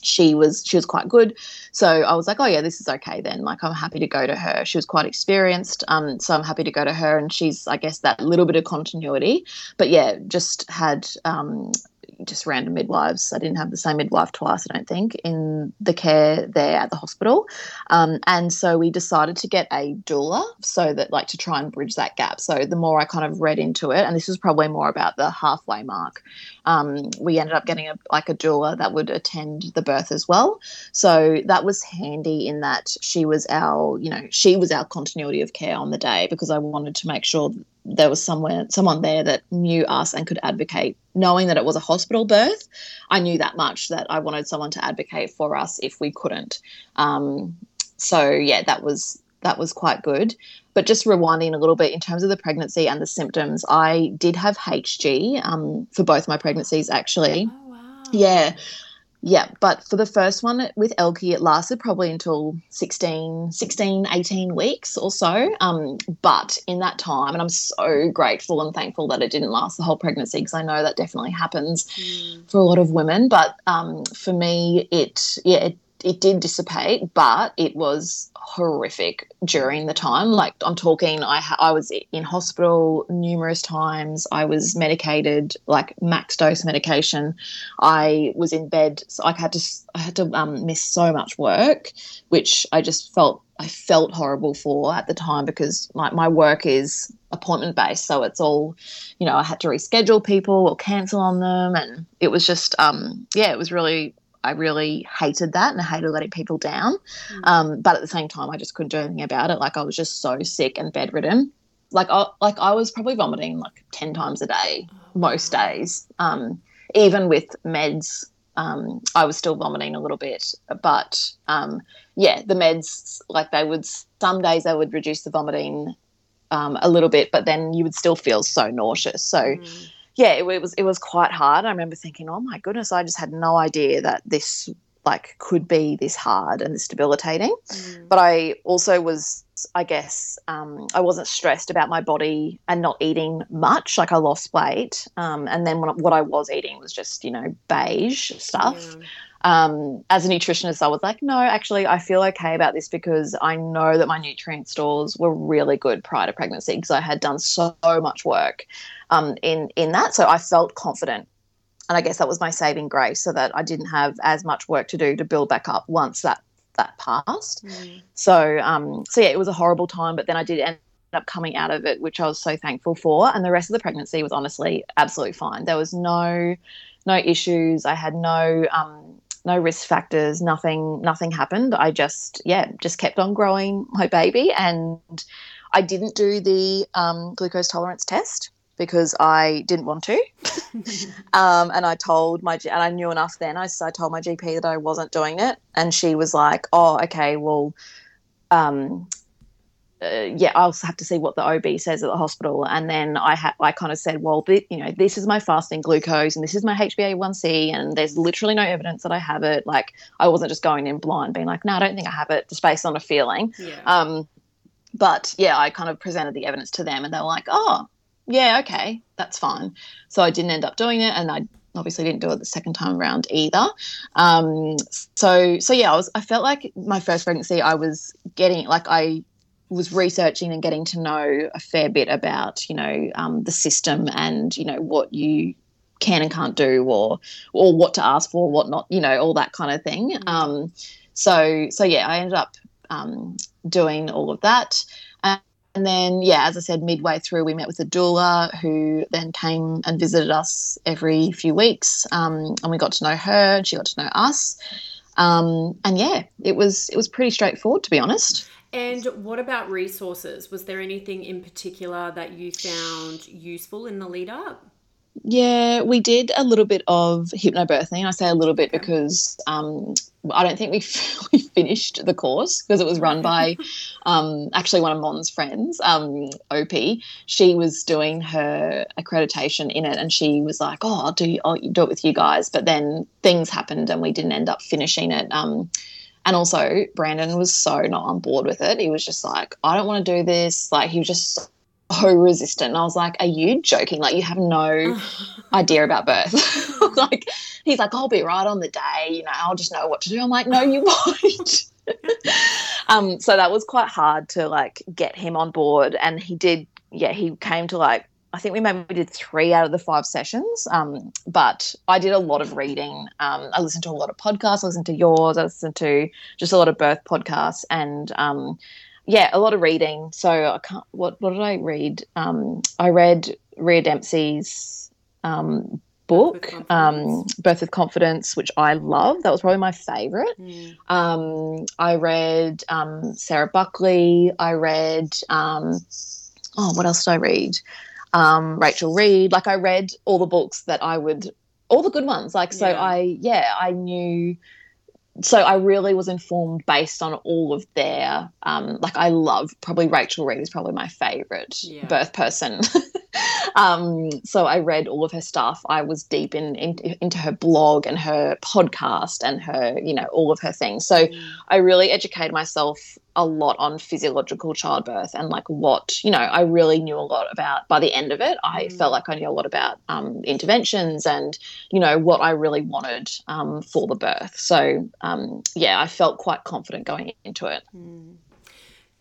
she was she was quite good. So i was like oh yeah this is okay then. Like i'm happy to go to her. She was quite experienced um so i'm happy to go to her. And she's i guess that little bit of continuity. But yeah just had um just random midwives. I didn't have the same midwife twice, I don't think, in the care there at the hospital. Um, and so we decided to get a doula so that, like, to try and bridge that gap. So the more I kind of read into it, and this was probably more about the halfway mark, um, we ended up getting a, like a doula that would attend the birth as well. So that was handy in that she was our, you know, she was our continuity of care on the day because I wanted to make sure there was somewhere someone there that knew us and could advocate knowing that it was a hospital birth i knew that much that i wanted someone to advocate for us if we couldn't. Um, so yeah that was that was quite good. But just rewinding a little bit in terms of the pregnancy and the symptoms i did have hg um, for both my pregnancies actually. Oh, wow. yeah yeah, but for the first one with Elkie, it lasted probably until 16, 16 18 weeks or so. Um, but in that time, and I'm so grateful and thankful that it didn't last the whole pregnancy because I know that definitely happens Mm. for a lot of women. But um, for me, it, yeah, it, it did dissipate, but it was horrific during the time. Like I'm talking, I I was in hospital numerous times. I was medicated, like max dose medication. I was in bed, so I had to I had to um, miss so much work, which I just felt I felt horrible for at the time because my my work is appointment based, so it's all, you know, I had to reschedule people or cancel on them, and it was just um yeah, it was really I really hated that and I hated letting people down. Mm. Um, but at the same time, I just couldn't do anything about it. Like I was just so sick and bedridden. Like I, like I was probably vomiting like ten times a day most days. Um, even with meds, um, I was still vomiting a little bit. But um, yeah, the meds like they would some days they would reduce the vomiting um, a little bit, but then you would still feel so nauseous. So Mm. Yeah, it, it was it was quite hard. I remember thinking, oh my goodness, I just had no idea that this like could be this hard and this debilitating. Mm. But I also was, I guess, um, I wasn't stressed about my body and not eating much. Like I lost weight, um, and then when, what I was eating was just you know beige stuff Yeah. Um, as a nutritionist, I was like, no, actually, I feel okay about this because I know that my nutrient stores were really good prior to pregnancy because I had done so much work um, in in that, so I felt confident. And I guess that was my saving grace, so that I didn't have as much work to do to build back up once that that passed. Mm. So, um, so yeah, it was a horrible time, but then I did end up coming out of it, which I was so thankful for. And the rest of the pregnancy was honestly absolutely fine. There was no, no issues. I had no, um, no risk factors. Nothing, nothing happened. I just, yeah, just kept on growing my baby, and I didn't do the um, glucose tolerance test because I didn't want to. Um, and I told my, and I knew enough then. I, I told my GP that I wasn't doing it, and she was like, "Oh, okay, well, um, uh, yeah, I'll have to see what the OB says at the hospital." And then I had, I kind of said, "Well, thi- you know, this is my fasting glucose, and this is my HbA1c, and there's literally no evidence that I have it. Like, I wasn't just going in blind, being like, no, I don't think I have it, just based on a feeling." Yeah. Um, but yeah, I kind of presented the evidence to them, and they were like, "Oh, yeah, okay, that's fine." So I didn't end up doing it, and I obviously didn't do it the second time around either. Um, so so yeah, I was I felt like my first pregnancy, I was getting like I was researching and getting to know a fair bit about you know um, the system and you know what you can and can't do or or what to ask for what not you know all that kind of thing. Mm. um, so so yeah i ended up um, doing all of that. And, and then yeah as i said midway through we met with a doula who then came and visited us every few weeks um, and we got to know her and she got to know us. Um, and yeah it was it was pretty straightforward to be honest And what about resources? Was there anything in particular that you found useful in the lead up? Yeah, we did a little bit of hypnobirthing. I say a little bit because um, I don't think we we finished the course because it was run by um, actually one of Mon's friends, um, OP. She was doing her accreditation in it, and she was like, "Oh, I'll do I'll do it with you guys." But then things happened, and we didn't end up finishing it. And also, Brandon was so not on board with it. He was just like, "I don't want to do this." Like he was just so resistant. And I was like, Are you joking? Like, you have no idea about birth. like, he's like, I'll be right on the day. You know, I'll just know what to do. I'm like, No, you won't. um, so that was quite hard to like get him on board. And he did, yeah, he came to like I think we maybe did three out of the five sessions. Um, but I did a lot of reading. Um, I listened to a lot of podcasts. I listened to yours. I listened to just a lot of birth podcasts and um, yeah, a lot of reading. So I can't. What what did I read? Um, I read Rhea Dempsey's um, book, Birth with, um, Birth with Confidence, which I love. That was probably my favorite. Mm. Um, I read um, Sarah Buckley. I read. Um, oh, what else did I read? Um, Rachel Reed. Like I read all the books that I would, all the good ones. Like so, yeah. I yeah, I knew. So I really was informed based on all of their, um, like I love probably Rachel Reed is probably my favorite yeah. birth person. um, so I read all of her stuff. I was deep in, in, into her blog and her podcast and her, you know, all of her things. So mm. I really educated myself a lot on physiological childbirth and like what you know i really knew a lot about by the end of it i mm. felt like i knew a lot about um, interventions and you know what i really wanted um, for the birth so um, yeah i felt quite confident going into it mm.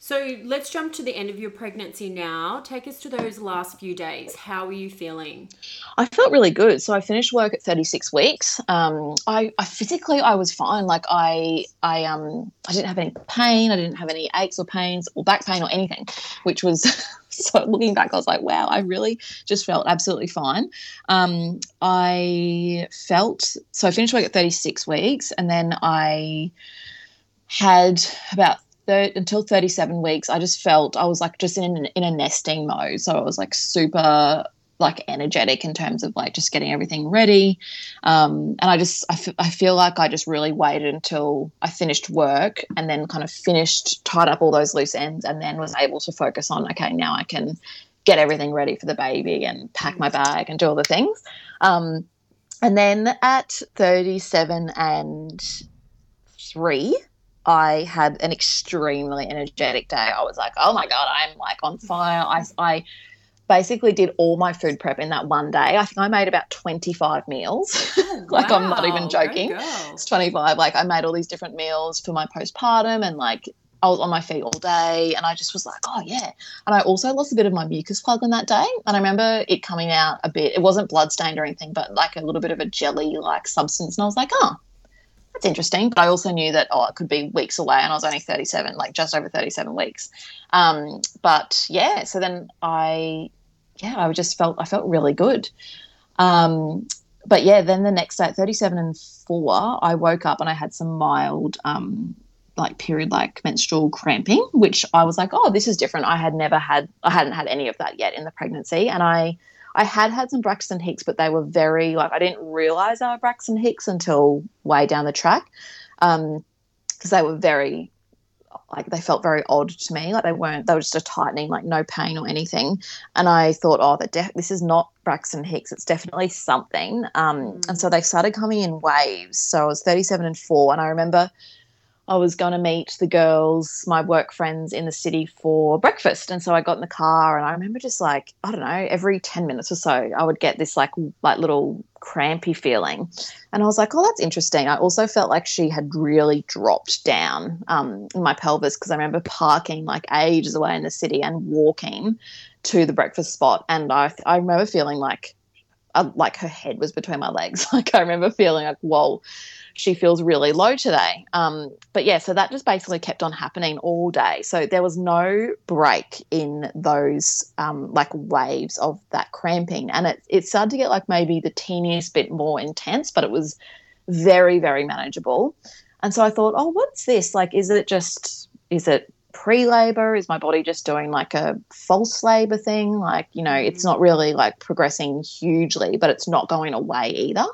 So let's jump to the end of your pregnancy now. Take us to those last few days. How were you feeling? I felt really good. So I finished work at 36 weeks. Um, I, I, physically I was fine. Like I I um I didn't have any pain. I didn't have any aches or pains or back pain or anything, which was so looking back, I was like, wow, I really just felt absolutely fine. Um, I felt so I finished work at 36 weeks, and then I had about thir- until 37 weeks, I just felt I was like just in in a nesting mode. So I was like super like energetic in terms of like just getting everything ready. Um, and I just, I, f- I feel like I just really waited until I finished work and then kind of finished, tied up all those loose ends and then was able to focus on, okay, now I can get everything ready for the baby and pack my bag and do all the things. Um, and then at 37 and three, I had an extremely energetic day. I was like, oh my God, I'm like on fire. I, I basically did all my food prep in that one day. I think I made about 25 meals. Oh, like, wow. I'm not even joking. It's 25. Like, I made all these different meals for my postpartum and like, I was on my feet all day and I just was like, oh yeah. And I also lost a bit of my mucus plug on that day. And I remember it coming out a bit. It wasn't blood stained or anything, but like a little bit of a jelly like substance. And I was like, oh, that's interesting. But I also knew that, oh, it could be weeks away and I was only 37, like just over 37 weeks. Um, but yeah, so then I, yeah, I just felt, I felt really good. Um, but yeah, then the next day 37 and four, I woke up and I had some mild, um, like period like menstrual cramping, which I was like, oh, this is different. I had never had, I hadn't had any of that yet in the pregnancy. And I, I had had some Braxton Hicks, but they were very like I didn't realize they were Braxton Hicks until way down the track, because um, they were very like they felt very odd to me. Like they weren't they were just a tightening, like no pain or anything. And I thought, oh, that def- this is not Braxton Hicks. It's definitely something. Um, mm. And so they started coming in waves. So I was 37 and four, and I remember I was going to meet the girls, my work friends in the city for breakfast. And so I got in the car and I remember just like, I don't know, every 10 minutes or so, I would get this like, like little crampy feeling. And I was like, oh, that's interesting. I also felt like she had really dropped down um, in my pelvis because I remember parking like ages away in the city and walking to the breakfast spot. And I, I remember feeling like, uh, like her head was between my legs. Like I remember feeling like, whoa she feels really low today. Um, but yeah, so that just basically kept on happening all day. So there was no break in those um, like waves of that cramping. And it, it started to get like maybe the teeniest bit more intense, but it was very, very manageable. And so I thought, oh, what's this? Like, is it just, is it pre labor? Is my body just doing like a false labor thing? Like, you know, it's not really like progressing hugely, but it's not going away either.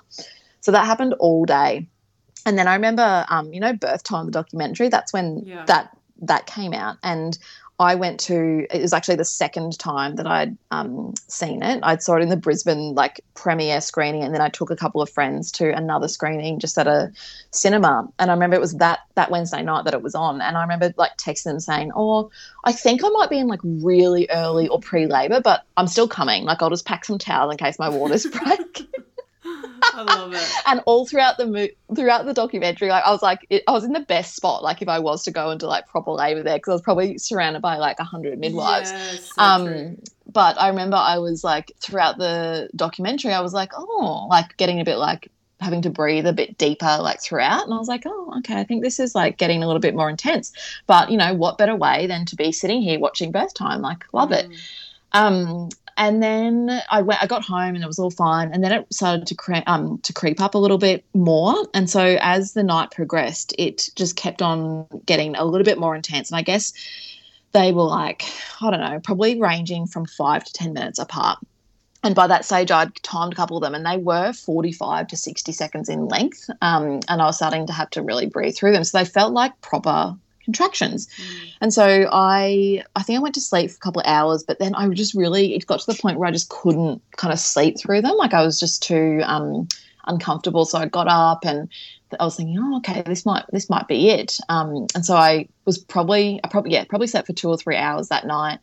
So that happened all day and then I remember, um, you know, Birth Time, the documentary. That's when yeah. that that came out and I went to it was actually the second time that I'd um, seen it. I'd saw it in the Brisbane like premiere screening, and then I took a couple of friends to another screening just at a cinema. And I remember it was that that Wednesday night that it was on, and I remember like texting them saying, "Oh, I think I might be in like really early or pre-labor, but I'm still coming. Like I'll just pack some towels in case my waters break." I love it. and all throughout the mo- throughout the documentary, like I was like, it, I was in the best spot. Like if I was to go into like proper labor there, because I was probably surrounded by like a hundred midwives. Yes, so um, true. but I remember I was like throughout the documentary, I was like, oh, like getting a bit like having to breathe a bit deeper like throughout and I was like oh okay I think this is like getting a little bit more intense but you know what better way than to be sitting here watching birth time like love it Mm. um, and then I went, I got home and it was all fine. And then it started to cre- um, to creep up a little bit more. And so as the night progressed, it just kept on getting a little bit more intense. And I guess they were like, I don't know, probably ranging from five to 10 minutes apart. And by that stage, I'd timed a couple of them, and they were 45 to 60 seconds in length. Um, and I was starting to have to really breathe through them. So they felt like proper contractions. Mm. And so I I think I went to sleep for a couple of hours, but then I just really it got to the point where I just couldn't kind of sleep through them. Like I was just too um, uncomfortable. So I got up and I was thinking, oh, okay, this might this might be it. Um, and so I was probably I probably yeah probably slept for two or three hours that night.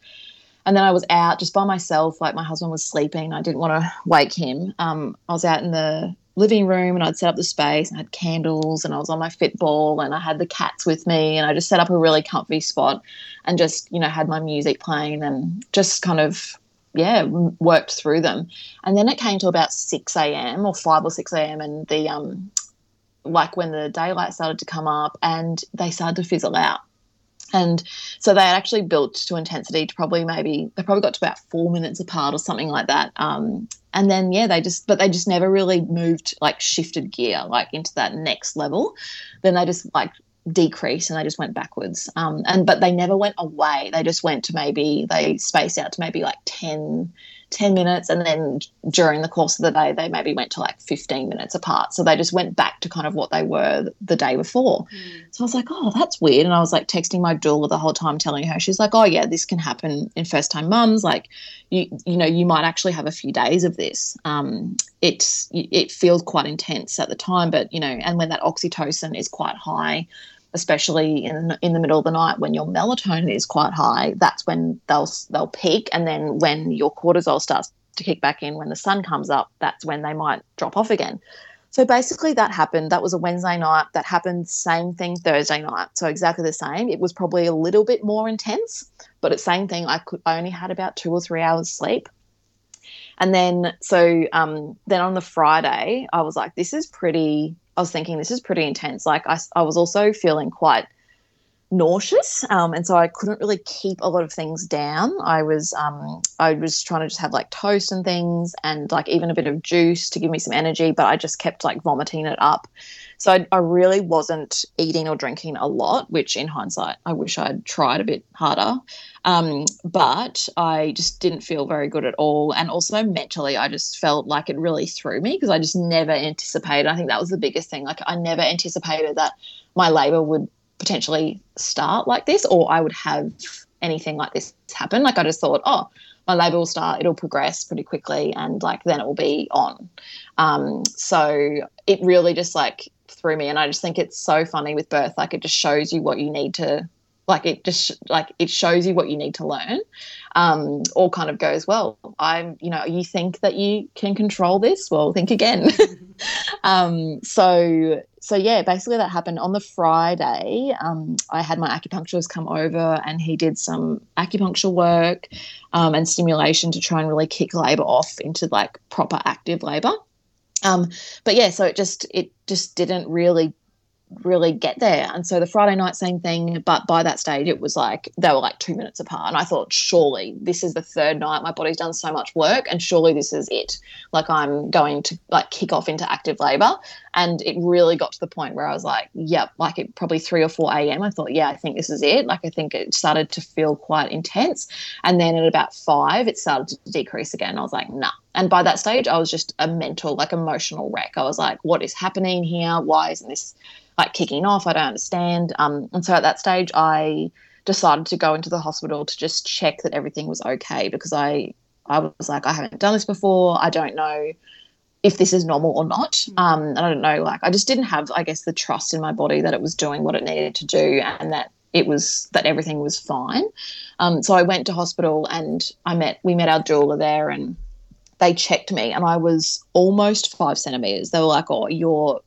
And then I was out just by myself. Like my husband was sleeping. I didn't want to wake him. Um, I was out in the living room and I'd set up the space and I had candles and I was on my fitball and I had the cats with me and I just set up a really comfy spot and just, you know, had my music playing and just kind of, yeah, worked through them. And then it came to about 6 a.m. or 5 or 6 a.m. and the, um, like when the daylight started to come up and they started to fizzle out. And so they had actually built to intensity to probably maybe they probably got to about four minutes apart or something like that. Um, and then yeah, they just but they just never really moved like shifted gear like into that next level. Then they just like decreased and they just went backwards. Um, and but they never went away. They just went to maybe they spaced out to maybe like 10, 10 minutes, and then during the course of the day they maybe went to like fifteen minutes apart. So they just went back to kind of what they were the day before. Mm. So I was like, oh, that's weird. And I was like texting my doula the whole time, telling her, she's like, oh, yeah, this can happen in first time mums. Like, you, you know, you might actually have a few days of this. Um, it's, it feels quite intense at the time, but, you know, and when that oxytocin is quite high, especially in, in the middle of the night when your melatonin is quite high, that's when they'll, they'll peak. And then when your cortisol starts to kick back in, when the sun comes up, that's when they might drop off again. So basically, that happened. That was a Wednesday night. That happened, same thing Thursday night. So exactly the same. It was probably a little bit more intense, but it's same thing. I could I only had about two or three hours sleep. And then, so um, then on the Friday, I was like, this is pretty, I was thinking, this is pretty intense. Like, I, I was also feeling quite nauseous um, and so i couldn't really keep a lot of things down i was um, i was trying to just have like toast and things and like even a bit of juice to give me some energy but i just kept like vomiting it up so i, I really wasn't eating or drinking a lot which in hindsight i wish i'd tried a bit harder um, but i just didn't feel very good at all and also mentally i just felt like it really threw me because i just never anticipated i think that was the biggest thing like i never anticipated that my labor would potentially start like this or I would have anything like this happen. Like I just thought, oh, my labor will start, it'll progress pretty quickly and like then it will be on. Um, so it really just like threw me. And I just think it's so funny with birth. Like it just shows you what you need to like it just like it shows you what you need to learn um, all kind of goes well i'm you know you think that you can control this? Well think again. Um, so so yeah basically that happened on the friday. Um, i had my acupuncturist come over and he did some acupuncture work um, and stimulation to try and really kick labor off into like proper active labor um, but yeah so it just it just didn't really really get there. And so the Friday night, same thing. But by that stage, it was like they were like two minutes apart. And I thought, surely this is the third night. My body's done so much work, and surely this is it. Like I'm going to like kick off into active labor. And it really got to the point where I was like, yep, like it probably 3 or 4 a.m. I thought, yeah, I think this is it. Like I think it started to feel quite intense. And then at about five, it started to decrease again. I was like, nah. And by that stage, I was just a mental, like emotional wreck. I was like, what is happening here? Why isn't this like kicking off? I don't understand. Um, and so at that stage, I decided to go into the hospital to just check that everything was okay because I I was like I haven't done this before. I don't know if this is normal or not. Mm. Um, and I don't know, like I just didn't have, I guess, the trust in my body that it was doing what it needed to do and that it was that everything was fine. Um, so I went to hospital and I met we met our doula there and they checked me and I was almost five centimeters. They were like, "Oh, you're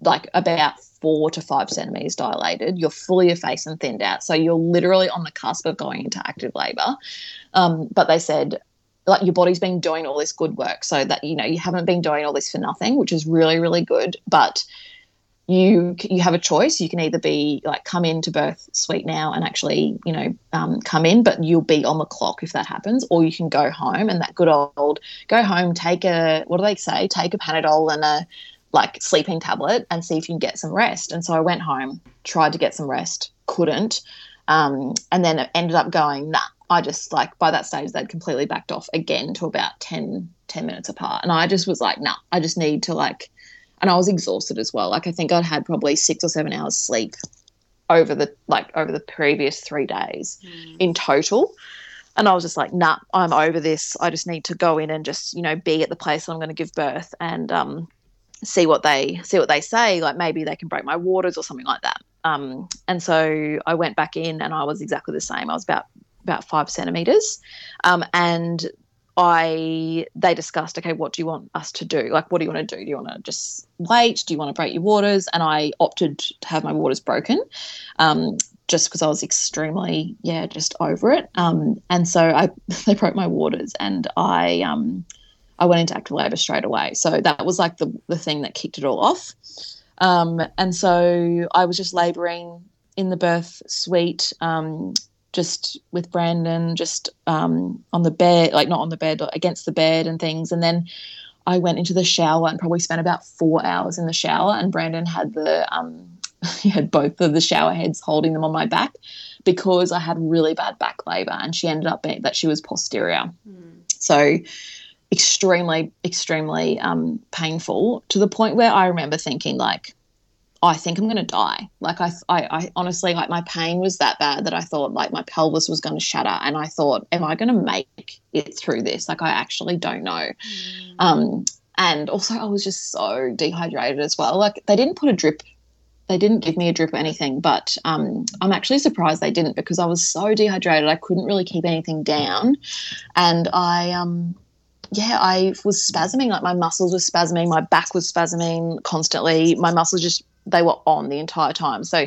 like about four to five centimeters dilated. You're fully effaced and thinned out. So you're literally on the cusp of going into active labor." Um, but they said, like your body's been doing all this good work so that you know you haven't been doing all this for nothing which is really really good but you you have a choice you can either be like come into birth suite now and actually you know um, come in but you'll be on the clock if that happens or you can go home and that good old go home take a what do they say take a panadol and a like sleeping tablet and see if you can get some rest and so i went home tried to get some rest couldn't um, and then ended up going nah I just like by that stage they'd completely backed off again to about 10, 10 minutes apart. And I just was like, nah, I just need to like and I was exhausted as well. Like I think I'd had probably six or seven hours sleep over the like over the previous three days mm. in total. And I was just like, nah, I'm over this. I just need to go in and just, you know, be at the place that I'm going to give birth and um, see what they see what they say. Like maybe they can break my waters or something like that. Um, and so I went back in and I was exactly the same. I was about about five centimeters. Um, and I they discussed, okay, what do you want us to do? Like, what do you want to do? Do you want to just wait? Do you want to break your waters? And I opted to have my waters broken, um, just because I was extremely, yeah, just over it. Um, and so I they broke my waters, and I um, I went into active labour straight away. So that was like the the thing that kicked it all off. Um, and so I was just labouring in the birth suite. Um, just with Brandon, just um, on the bed, like not on the bed, against the bed and things. And then I went into the shower and probably spent about four hours in the shower. And Brandon had the um, he had both of the shower heads holding them on my back because I had really bad back labor, and she ended up being that she was posterior. Mm. So extremely, extremely um, painful to the point where I remember thinking like I think I'm going to die. Like I, I, I, honestly, like my pain was that bad that I thought like my pelvis was going to shatter, and I thought, am I going to make it through this? Like I actually don't know. Mm. Um, and also, I was just so dehydrated as well. Like they didn't put a drip, they didn't give me a drip or anything, but um, I'm actually surprised they didn't because I was so dehydrated. I couldn't really keep anything down, and I um yeah, I was spasming, like my muscles were spasming, my back was spasming constantly. My muscles just they were on the entire time. So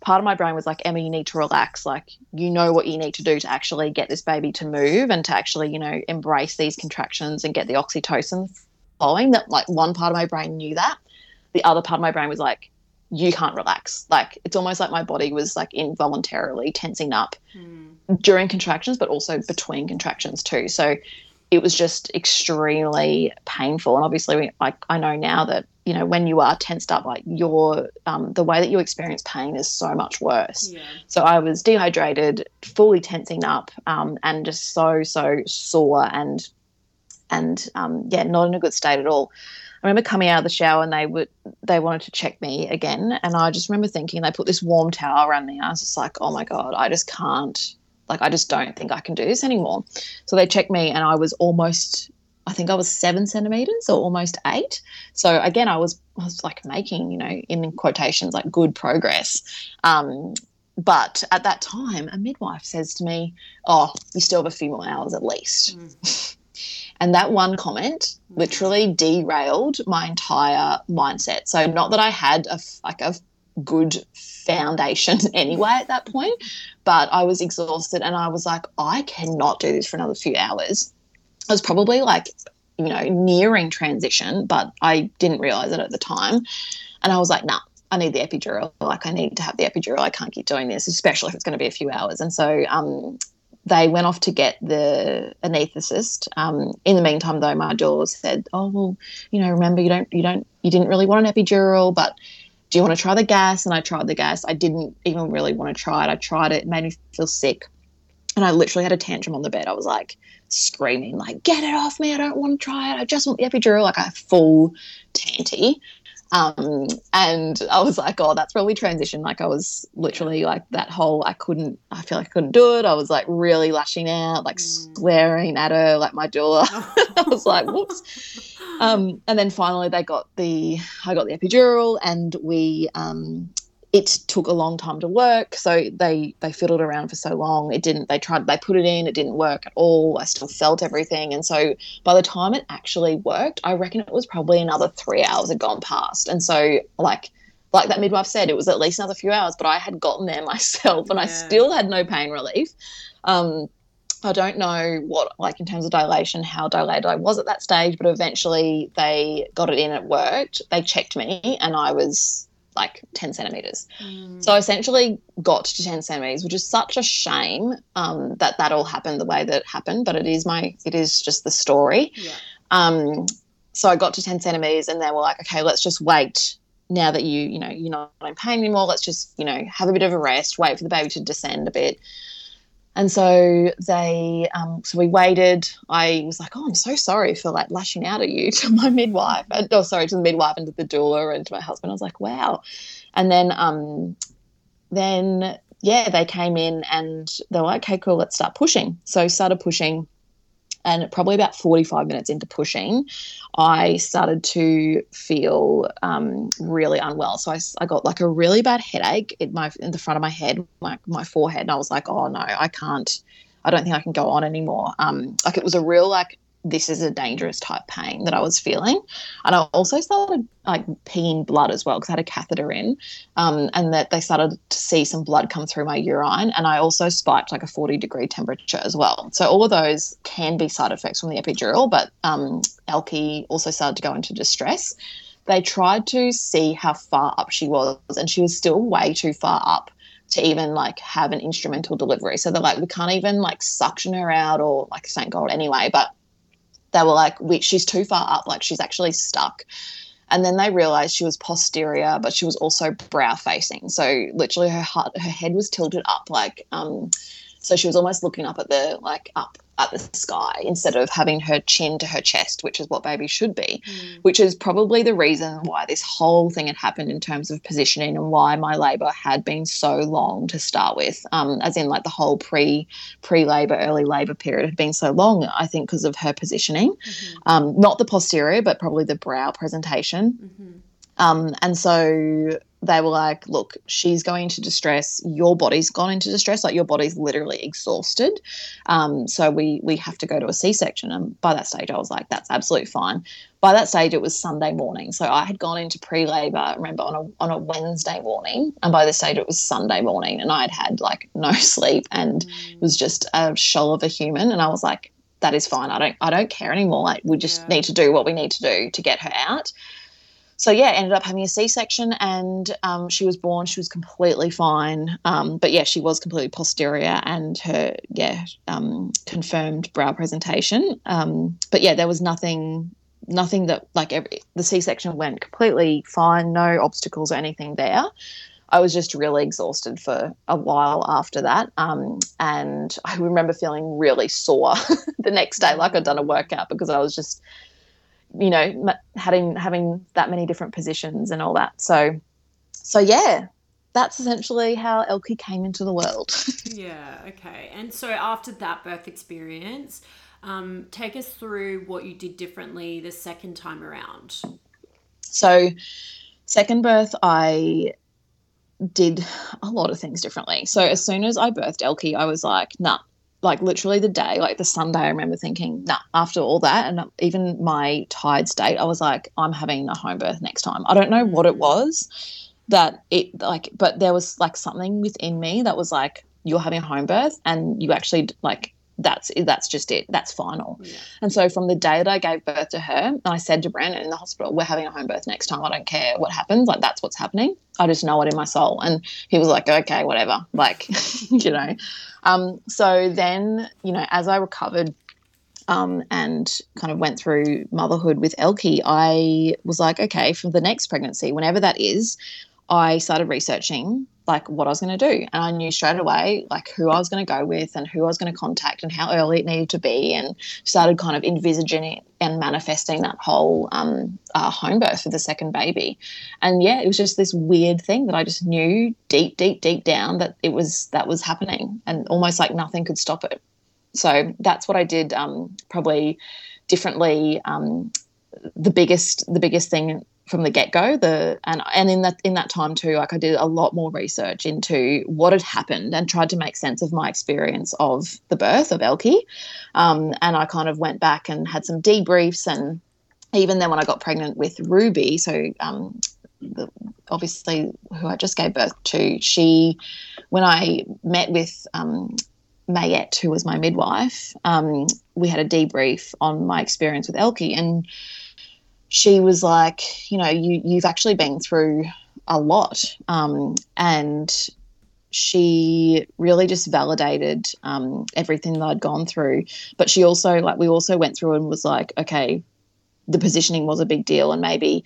part of my brain was like, Emma, you need to relax. Like, you know what you need to do to actually get this baby to move and to actually, you know, embrace these contractions and get the oxytocin flowing. That, like, one part of my brain knew that. The other part of my brain was like, you can't relax. Like, it's almost like my body was like involuntarily tensing up mm. during contractions, but also between contractions too. So it was just extremely painful. And obviously, like, I know now that you know when you are tensed up like your um, the way that you experience pain is so much worse yeah. so i was dehydrated fully tensing up um, and just so so sore and and um, yeah not in a good state at all i remember coming out of the shower and they would they wanted to check me again and i just remember thinking they put this warm towel around me i was just like oh my god i just can't like i just don't think i can do this anymore so they checked me and i was almost I think I was seven centimeters or almost eight. So again, I was I was like making, you know, in quotations, like good progress. Um, but at that time, a midwife says to me, "Oh, you still have a few more hours at least." Mm. and that one comment literally derailed my entire mindset. So not that I had a like a good foundation anyway at that point, but I was exhausted and I was like, I cannot do this for another few hours. I was probably like, you know, nearing transition, but I didn't realize it at the time. And I was like, nah, I need the epidural. Like, I need to have the epidural. I can't keep doing this, especially if it's going to be a few hours. And so um, they went off to get the anaesthetist. Um, in the meantime, though, my doula said, "Oh well, you know, remember you don't, you don't, you didn't really want an epidural, but do you want to try the gas?" And I tried the gas. I didn't even really want to try it. I tried it. It made me feel sick, and I literally had a tantrum on the bed. I was like, screaming like, "Get it off me! I don't want to try it. I just want the epidural!" Like a full tanty. Um, and I was like, oh, that's probably transition. Like I was literally like that whole, I couldn't, I feel like I couldn't do it. I was like really lashing out, like mm. swearing at her, like my doula. I was like, whoops. Um, and then finally they got the, I got the epidural and we, um, it took a long time to work so they they fiddled around for so long it didn't they tried they put it in it didn't work at all i still felt everything and so by the time it actually worked i reckon it was probably another three hours had gone past and so like like that midwife said it was at least another few hours but i had gotten there myself and yeah. i still had no pain relief um, I don't know what, like in terms of dilation, how dilated I was at that stage, but eventually they got it in, it worked. They checked me, and I was like 10 centimeters. Mm. So I essentially got to 10 centimeters, which is such a shame um, that that all happened the way that it happened, but it is my, it is just the story. Yeah. Um, so I got to 10 centimeters and they were like, okay, let's just wait now that you, you know, you're not in pain anymore. Let's just, you know, have a bit of a rest, wait for the baby to descend a bit. And so they, um, so we waited. I was like, oh, I'm so sorry for like lashing out at you to my midwife. And, oh, sorry, to the midwife and to the doula and to my husband. I was like, wow. And then, um, then yeah, they came in and they were like, okay, cool, let's start pushing. So started pushing and probably about 45 minutes into pushing, I started to feel um, really unwell. So I, I, got like a really bad headache in my in the front of my head, my, my forehead, and I was like, oh no, I can't. I don't think I can go on anymore. Um, like it was a real like this is a dangerous type pain that I was feeling. And I also started like peeing blood as well because I had a catheter in, um, and that they started to see some blood come through my urine. And I also spiked like a 40 degree temperature as well. So all of those can be side effects from the epidural, but um, Elkie also started to go into distress. They tried to see how far up she was, and she was still way too far up to even like have an instrumental delivery. So they're like, we can't even like suction her out or like thank God anyway, but they were like, she's too far up, like she's actually stuck. And then they realized she was posterior, but she was also brow facing. So literally her heart, her head was tilted up, like, um, so she was almost looking up at the, like, up at the sky instead of having her chin to her chest, which is what babies should be, mm. which is probably the reason why this whole thing had happened in terms of positioning and why my labor had been so long to start with. Um, as in, like the whole pre pre labor, early labor period had been so long. I think because of her positioning, mm-hmm. um, not the posterior, but probably the brow presentation. Mm-hmm. Um, and so they were like, look, she's going into distress. Your body's gone into distress. Like your body's literally exhausted. Um, so we we have to go to a C-section. And by that stage, I was like, that's absolutely fine. By that stage, it was Sunday morning. So I had gone into pre-labor, remember, on a on a Wednesday morning. And by this stage, it was Sunday morning, and I had had like no sleep and mm. was just a shell of a human. And I was like, that is fine. I don't I don't care anymore. Like we just yeah. need to do what we need to do to get her out so yeah, ended up having a C-section, and um, she was born. She was completely fine, um, but yeah, she was completely posterior, and her yeah um, confirmed brow presentation. Um, but yeah, there was nothing, nothing that like every, the C-section went completely fine, no obstacles or anything there. I was just really exhausted for a while after that. Um, and I remember feeling really sore the next day, like I'd done a workout because I was just you know having having that many different positions and all that. So so yeah that's essentially how elkie came into the world. Yeah okay. And so after that birth experience um, take us through what you did differently the second time around. So second birth i did a lot of things differently. So as soon as i birthed elkie i was like nah like literally the day, like the Sunday, I remember thinking, nah, after all that, and even my tired state, I was like, I'm having a home birth next time. I don't know what it was that it like, but there was like something within me that was like, you're having a home birth and you actually like that's that's just it. That's final. Yeah. And so from the day that I gave birth to her, I said to Brandon in the hospital, "We're having a home birth next time. I don't care what happens. Like that's what's happening. I just know it in my soul." And he was like, "Okay, whatever." Like, you know. Um, so then, you know, as I recovered um, and kind of went through motherhood with Elkie, I was like, okay, for the next pregnancy, whenever that is, I started researching like what I was going to do. And I knew straight away like who I was going to go with and who I was going to contact and how early it needed to be and started kind of envisaging it and manifesting that whole um, uh, home birth for the second baby. And yeah, it was just this weird thing that I just knew deep, deep, deep down that it was that was happening and almost like nothing could stop it. So that's what I did um, probably differently. Um, the biggest the biggest thing from the get go. The and and in that in that time too, like I did a lot more research into what had happened and tried to make sense of my experience of the birth of Elkie. Um, and I kind of went back and had some debriefs, and even then when I got pregnant with Ruby, so um, the, obviously who I just gave birth to, she when I met with um, Mayette, who was my midwife, um, we had a debrief on my experience with Elkie, and she was like, you know, you you've actually been through a lot, um, and she really just validated um, everything that I'd gone through. But she also like we also went through and was like, okay, the positioning was a big deal, and maybe.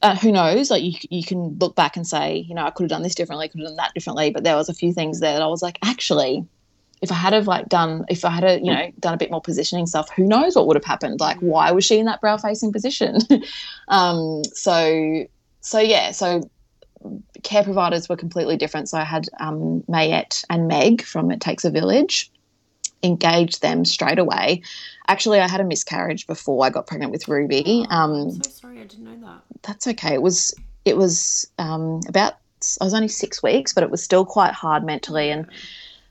Uh, who knows? Like you, you can look back and say, you know, I could have done this differently, could have done that differently. But there was a few things there that I was like, actually, if I had have like done, if I had a, you know, done a bit more positioning stuff, who knows what would have happened? Like, why was she in that brow facing position? um, so, so yeah, so care providers were completely different. So I had um, Mayette and Meg from It Takes a Village, engaged them straight away. Actually, I had a miscarriage before I got pregnant with Ruby. Oh, um, I'm so sorry, I didn't know that. That's okay. It was, it was um, about, I was only six weeks, but it was still quite hard mentally and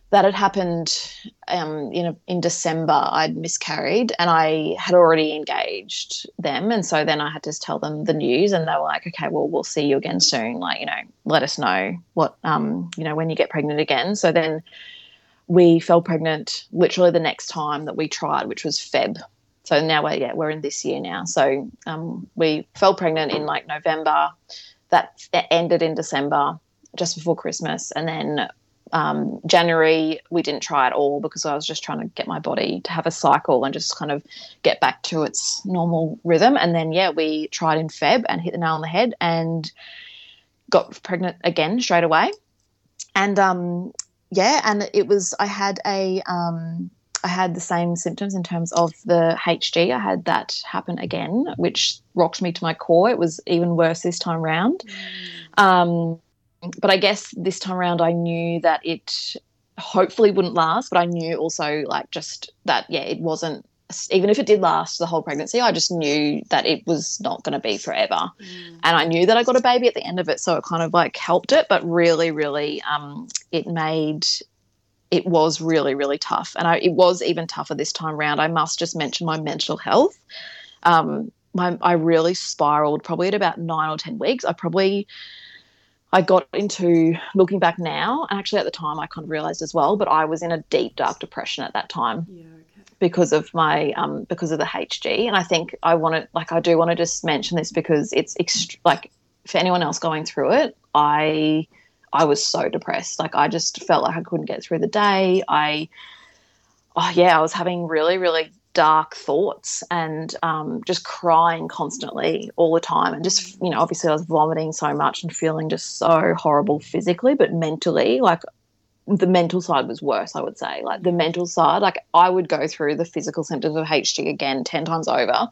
that had happened um, in, a, in December. I'd miscarried and I had already engaged them. And so then I had to tell them the news and they were like, okay, well, we'll see you again soon. Like, you know, let us know what, um, you know, when you get pregnant again. So then we fell pregnant literally the next time that we tried, which was Feb. So now we're, yeah, we're in this year now. So um, we fell pregnant in like November. That ended in December, just before Christmas. And then um, January, we didn't try at all because I was just trying to get my body to have a cycle and just kind of get back to its normal rhythm. And then, yeah, we tried in Feb and hit the nail on the head and got pregnant again straight away. And um, yeah, and it was, I had a, um, I had the same symptoms in terms of the HG. I had that happen again, which rocked me to my core. It was even worse this time round. Mm. Um, but I guess this time around I knew that it hopefully wouldn't last, but I knew also like just that yeah, it wasn't even if it did last the whole pregnancy, I just knew that it was not going to be forever. Mm. And I knew that I got a baby at the end of it, so it kind of like helped it, but really, really, um, it made it was really, really tough. And I, it was even tougher this time around. I must just mention my mental health. Um, my, I really spiraled probably at about nine or 10 weeks. I probably I got into looking back now, and actually at the time I kind of realized as well, but I was in a deep dark depression at that time. Yeah, okay. Because of my um, because of the HG, and I think I want to like I do want to just mention this because it's ext- like for anyone else going through it, I I was so depressed. Like I just felt like I couldn't get through the day. I oh yeah, I was having really really dark thoughts and um, just crying constantly all the time. And just, you know, obviously I was vomiting so much and feeling just so horrible physically, but mentally, like the mental side was worse, I would say. Like the mental side, like I would go through the physical symptoms of HG again 10 times over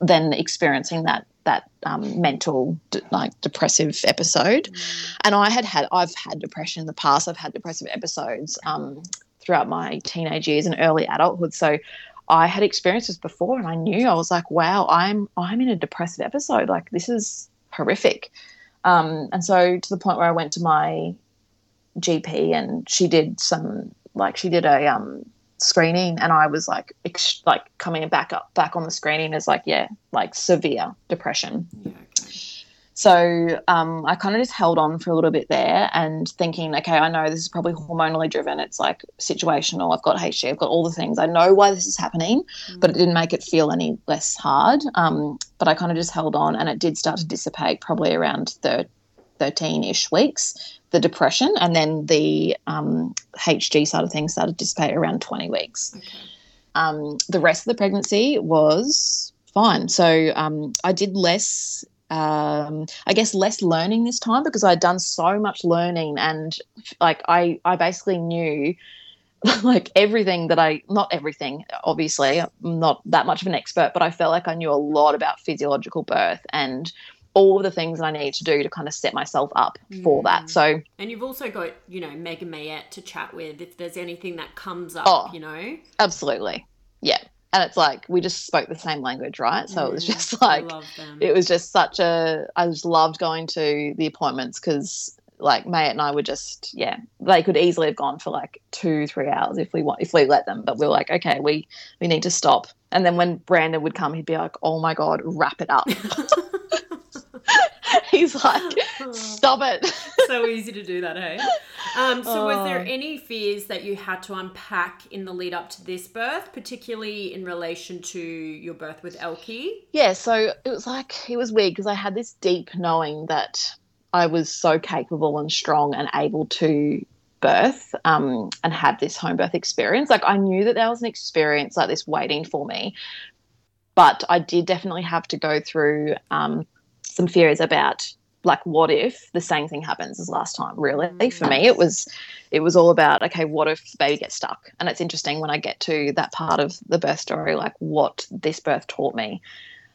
than experiencing that that um, mental like depressive episode mm. and i had had i've had depression in the past i've had depressive episodes um, throughout my teenage years and early adulthood so I had experienced this before and I knew I was like, wow, I'm I'm in a depressive episode. Like this is horrific. Um, and so to the point where I went to my GP and she did some like she did a um, screening and I was like ex- like coming back up back on the screening as like yeah like severe depression. Yeah, so um, I kind of just held on for a little bit there and thinking, okay, I know this is probably hormonally driven. It's like situational. I've got HG. I've got all the things. I know why this is happening, mm. but it didn't make it feel any less hard. Um, but I kind of just held on and it did start to dissipate probably around 13 ish weeks, the depression. And then the um, HG side of things started to dissipate around 20 weeks. Okay. Um, the rest of the pregnancy was fine. So um, I did less um, I guess less learning this time because I'd done so much learning and like I I basically knew like everything that I not everything obviously I'm not that much of an expert but I felt like I knew a lot about physiological birth and all of the things that I need to do to kind of set myself up for that. Mm. So And you've also got, you know, Megan Mayette to chat with if there's anything that comes up, Oh. you know. absolutely. Yeah. And it's like we just spoke the same language, right? So it was just like I love them. it was just such a I just loved going to the appointments because like May and I were just yeah they could easily have gone for like two three hours if we want if we let them but we were like okay we we need to stop and then when Brandon would come he'd be like oh my god wrap it up he's like stop it so easy to do that, hey? Um, so, was there Oh. any fears that you had to unpack in the lead up to this birth, particularly in relation to your birth with Elkie? yeah so it was like it was weird because I had this deep knowing that I was so capable and strong and able to birth um, and have this home birth experience. Like I knew that there was an experience like this waiting for me, but I did definitely have to go through um, some fears about like what if the same thing happens as last time really? For me it was it was all about okay what if the baby gets stuck? And it's interesting when i get to that part of the birth story like what this birth taught me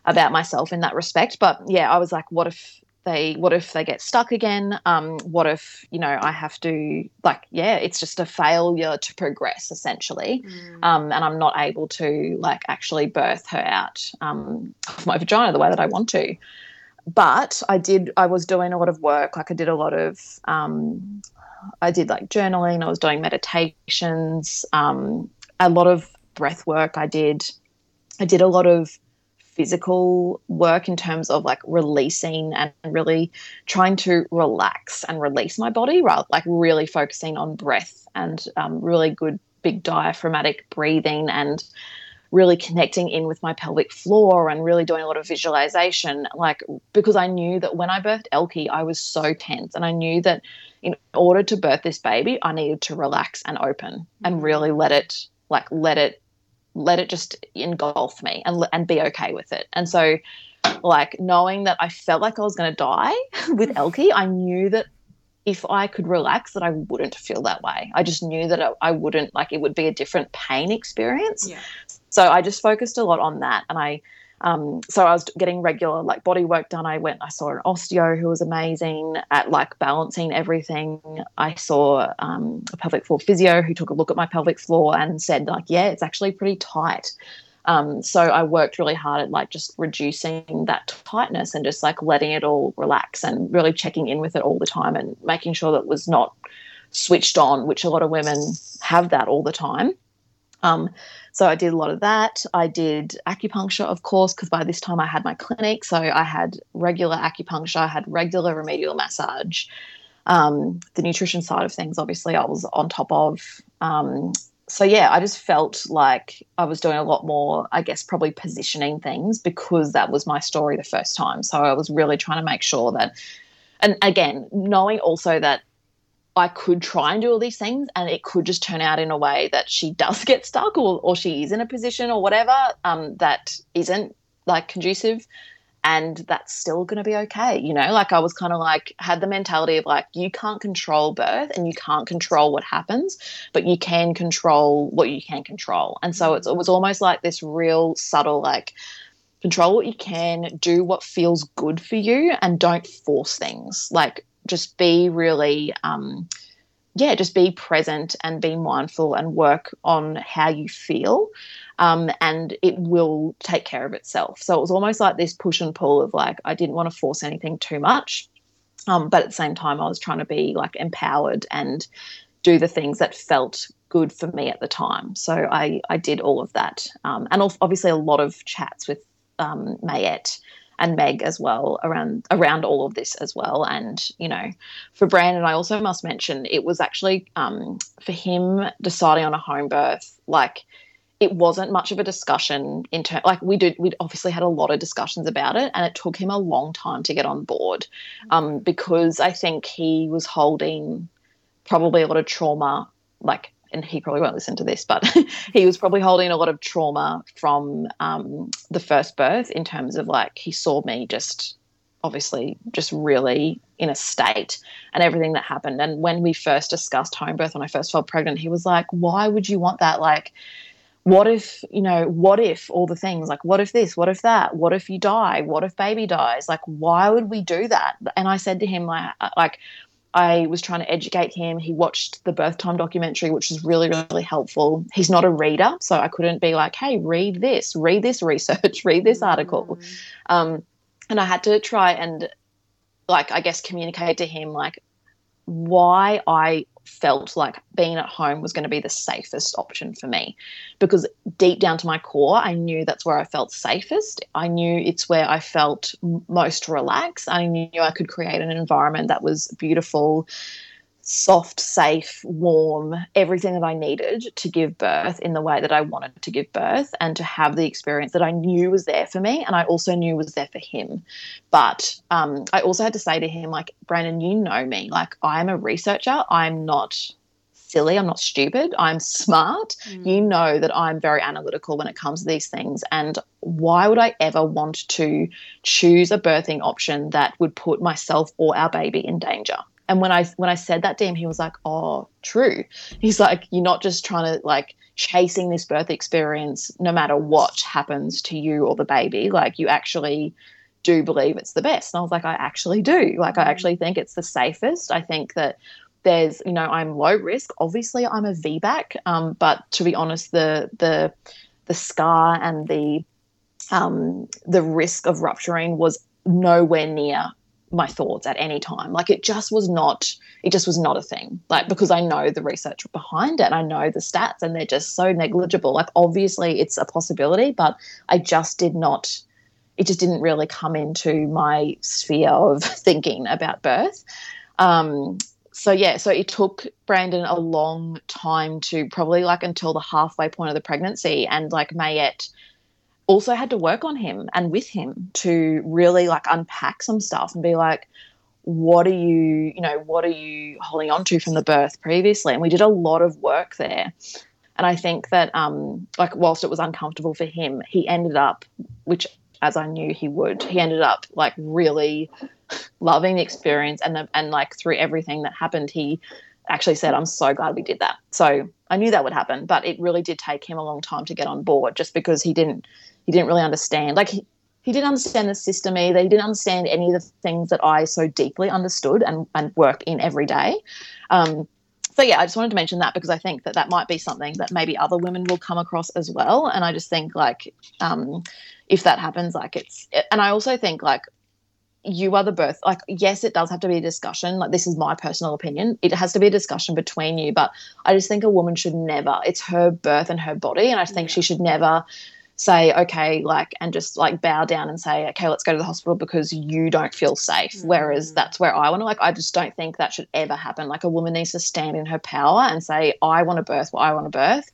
about myself in that respect. But yeah i was like what if they what if they get stuck again? Um what if you know i have to like yeah it's just a failure to progress essentially. Um and i'm not able to like actually birth her out um of my vagina the way that i want to but i did i was doing a lot of work. Like i did a lot of um i did like journaling. I was doing meditations. Um a lot of breath work i did. I did a lot of physical work in terms of like releasing and really trying to relax and release my body rather like really focusing on breath and um, really good big diaphragmatic breathing and really connecting in with my pelvic floor and really doing a lot of visualization like because i knew that when i birthed elkie i was so tense and i knew that in order to birth this baby i needed to relax and open and mm-hmm. really let it like let it let it just engulf me and and be okay with it. And so like knowing that i felt like i was going to die with elkie i knew that if I could relax, that I wouldn't feel that way. I just knew that I, I wouldn't like it would be a different pain experience. Yeah. So I just focused a lot on that, and I, um, so I was getting regular like body work done. I went, I saw an osteo who was amazing at like balancing everything. I saw um, a pelvic floor physio who took a look at my pelvic floor and said like, yeah, it's actually pretty tight. Um, so I worked really hard at like just reducing that tightness and just like letting it all relax and really checking in with it all the time and making sure that it was not switched on, which a lot of women have that all the time. Um, so I did a lot of that. I did acupuncture, of course, because by this time I had my clinic. So I had regular acupuncture, I had regular remedial massage. Um, the nutrition side of things, obviously, I was on top of. Um, so yeah, I just felt like I was doing a lot more, I guess, probably positioning things because that was my story the first time. So I was really trying to make sure that, and again, knowing also that I could try and do all these things and it could just turn out in a way that she does get stuck or, or she is in a position or whatever um, that isn't like conducive and that's still going to be okay you know? Like i was kind of like had the mentality of like you can't control birth and you can't control what happens but you can control what you can control. And so it's, it was almost like this real subtle like control what you can do what feels good for you and don't force things. Like just be really um yeah just be present and be mindful and work on how you feel um, and it will take care of itself. So it was almost like this push and pull of like I didn't want to force anything too much, um, but at the same time I was trying to be like empowered and do the things that felt good for me at the time. So I I did all of that, um, and obviously a lot of chats with um, Mayette and Meg as well around around all of this as well. And you know, for Brandon, I also must mention it was actually um, for him deciding on a home birth like it wasn't much of a discussion in terms like we did we obviously had a lot of discussions about it and it took him a long time to get on board um, because i think he was holding probably a lot of trauma like and he probably won't listen to this but he was probably holding a lot of trauma from um, the first birth in terms of like he saw me just obviously just really in a state and everything that happened. And when we first discussed home birth, when I first felt pregnant, he was like, Why would you want that? Like, what if, you know, what if all the things like, what if this, what if that, what if you die, what if baby dies? Like, why would we do that? And I said to him, like, like, I was trying to educate him. He watched the birth time documentary, which was really, really helpful. He's not a reader, so I couldn't be like, hey, read this, read this research, read this article. Mm. Um, and I had to try and like I guess communicate to him like why I felt like being at home was going to be the safest option for me. Because deep down to my core I knew that's where I felt safest. I knew it's where I felt most relaxed. I knew I could create an environment that was beautiful soft, safe, warm, everything that I needed to give birth in the way that I wanted to give birth and to have the experience that I knew was there for me and I also knew was there for him. But um, I also had to say to him, like, Brandon, you know me. Like, I'm a researcher. I'm not silly. I'm not stupid. I'm smart. Mm. You know that I'm very analytical when it comes to these things. And why would I ever want to choose a birthing option that would put myself or our baby in danger? And when I when I said that to him, he was like, "Oh, true." He's like, "You're not just trying to like chasing this birth experience, no matter what happens to you or the baby. Like you actually do believe it's the best." And I was like, "I actually do. Like I mm. actually think it's the safest. I think that." There's, you know, I'm low risk. Obviously, I'm a VBAC, um, but to be honest, the the the scar and the um, the risk of rupturing was nowhere near my thoughts at any time. Like it just was not, it just was not a thing. Like because I know the research behind it, I know the stats, and they're just so negligible. Like obviously it's a possibility, but I just did not. It just didn't really come into my sphere of thinking about birth. Um, so yeah, so it took Brandon a long time to probably like until the halfway point of the pregnancy, and like Mayette also had to work on him and with him to really like unpack some stuff and be like what are you you know what are you holding on to from the birth previously? And we did a lot of work there. And i think that um like whilst it was uncomfortable for him he ended up which as i knew he would he ended up like really loving the experience and the, and like through everything that happened he actually said i'm so glad we did that. So i knew that would happen but it really did take him a long time to get on board just because he didn't he didn't really understand. Like he, he didn't understand the system either. He didn't understand any of the things that I so deeply understood and, and work in every day. Um, so yeah, I just wanted to mention that because I think that that might be something that maybe other women will come across as well. And I just think like um, if that happens, like it's, and I also think like you are the birth like yes it does have to be a discussion like this is my personal opinion it has to be a discussion between you but i just think a woman should never it's her birth and her body and i think she should never say okay like and just like bow down and say okay let's go to the hospital because you don't feel safe mm. whereas that's where i want to like i just don't think that should ever happen like a woman needs to stand in her power and say i want to birth what i want to birth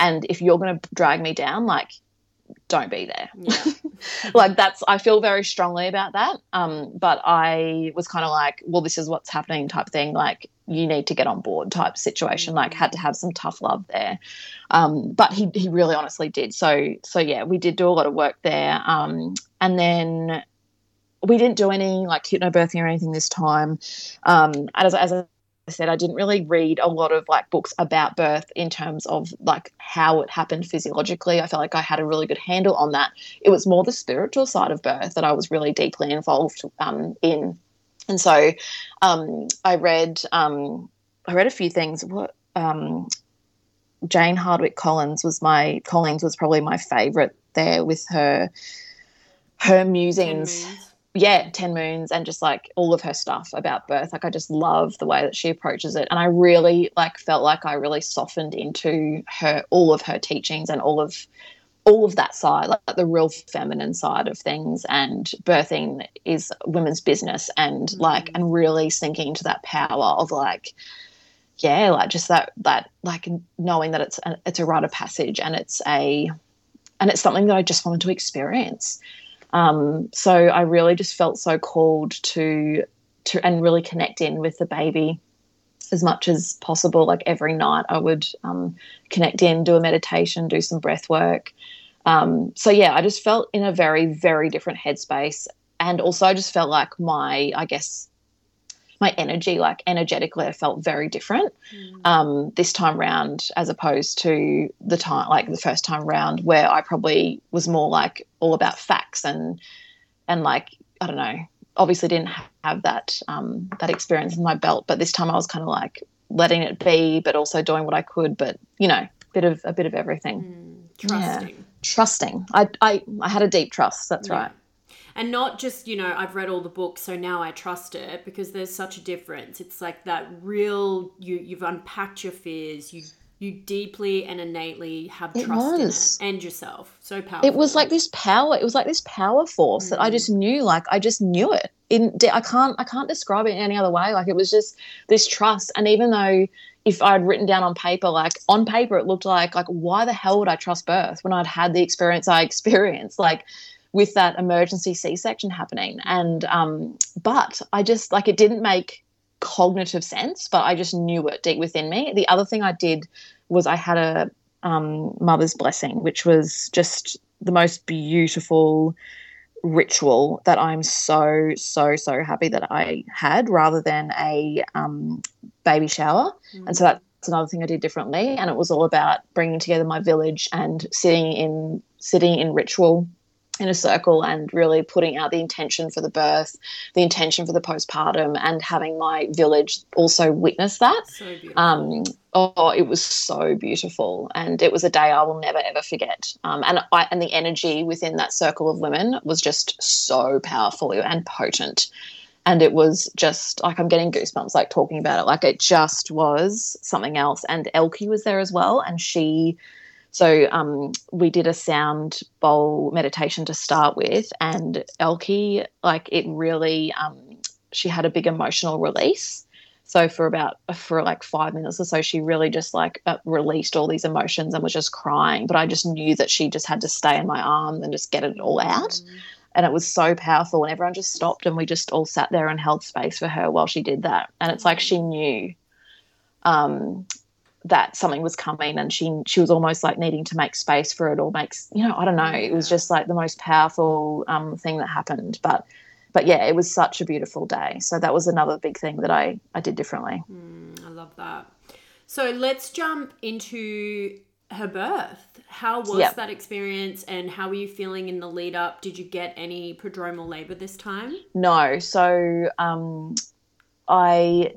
and if you're going to drag me down like don't be there. Yeah. like that's I feel very strongly about that. Um, but I was kind of like, well, this is what's happening type thing. Like you need to get on board type situation. Like had to have some tough love there. Um, but he he really honestly did. So so yeah, we did do a lot of work there. Um, and then we didn't do any like hypnobirthing or anything this time. Um, as as I said, I didn't really read a lot of like books about birth in terms of like how it happened physiologically. I felt like I had a really good handle on that. It was more the spiritual side of birth that I was really deeply involved um, in, and so um, I read um, I read a few things. What um, Jane Hardwicke Collins was my Collins was probably my favorite there with her her musings yeah, 10 Moons and just like all of her stuff about birth. Like I just love the way that she approaches it. And I really like felt like I really softened into her all of her teachings and all of all of that side, like the real feminine side of things and birthing is women's business and mm-hmm. like and really sinking into that power of like yeah, like just that that like knowing that it's a, it's a rite of passage and it's a and it's something that I just wanted to experience. Um, so I really just felt so called to to and really connect in with the baby as much as possible. Like every night, I would um, connect in, do a meditation, do some breath work. Um, so yeah, I just felt in a very very different headspace and also I just felt like my, I guess, my energy, like energetically, I felt very different mm. um, this time round as opposed to the time, like the first time round, where I probably was more like all about facts and and like I don't know. Obviously, didn't have that um, that experience in my belt, but this time I was kind of like letting it be, but also doing what I could. But you know, bit of a bit of everything. Mm, trusting. Yeah. Trusting. I, I I had a deep trust. That's yeah. right and not just you know i've read all the books so now i trust it because there's such a difference it's like that real you you've unpacked your fears you you deeply and innately have trust in it and yourself so powerful it was like this power it was like this power force mm. that i just mm. knew like i just knew it in i can't i can't describe it in any other way like it was just this trust and even though if I'd written down on paper, like on paper, it looked like like why the hell would I trust birth when I'd had the experience I experienced? Like with that emergency C-section happening. And um, but I just like it didn't make cognitive sense, but I just knew it deep within me. The other thing I did was I had a um, mother's blessing, which was just the most beautiful ritual that I'm so so so happy that I had, rather than a um, baby shower. Mm. And so that's another thing I did differently. And it was all about bringing together my village and sitting in sitting in ritual in a circle and really putting out the intention for the birth, the intention for the postpartum, and having my village also witness that. So um, oh, it was so beautiful, and it was a day I will never ever forget. Um, and I, and the energy within that circle of women was just so powerful and potent. And it was just like I'm getting goosebumps like talking about it. Like it just was something else. And Elkie was there as well, and she so um, we did a sound bowl meditation to start with, and Elkie, like it really, um, she had a big emotional release. So for about for like five minutes or so, she really just like uh, released all these emotions and was just crying. But I just knew that she just had to stay in my arms and just get it all out. Mm. And it was so powerful, and everyone just stopped, and we just all sat there and held space for her while she did that. And it's like she knew um, that something was coming and she she was almost like needing to make space for it or makes you know I don't know. It was just like the most powerful um, thing that happened. But but yeah it was such a beautiful day. So that was another big thing that I I did differently. Mm, I love that. So let's jump into her birth. How was yep. that experience and how were you feeling in the lead up? Did you get any prodromal labor this time? No. So um I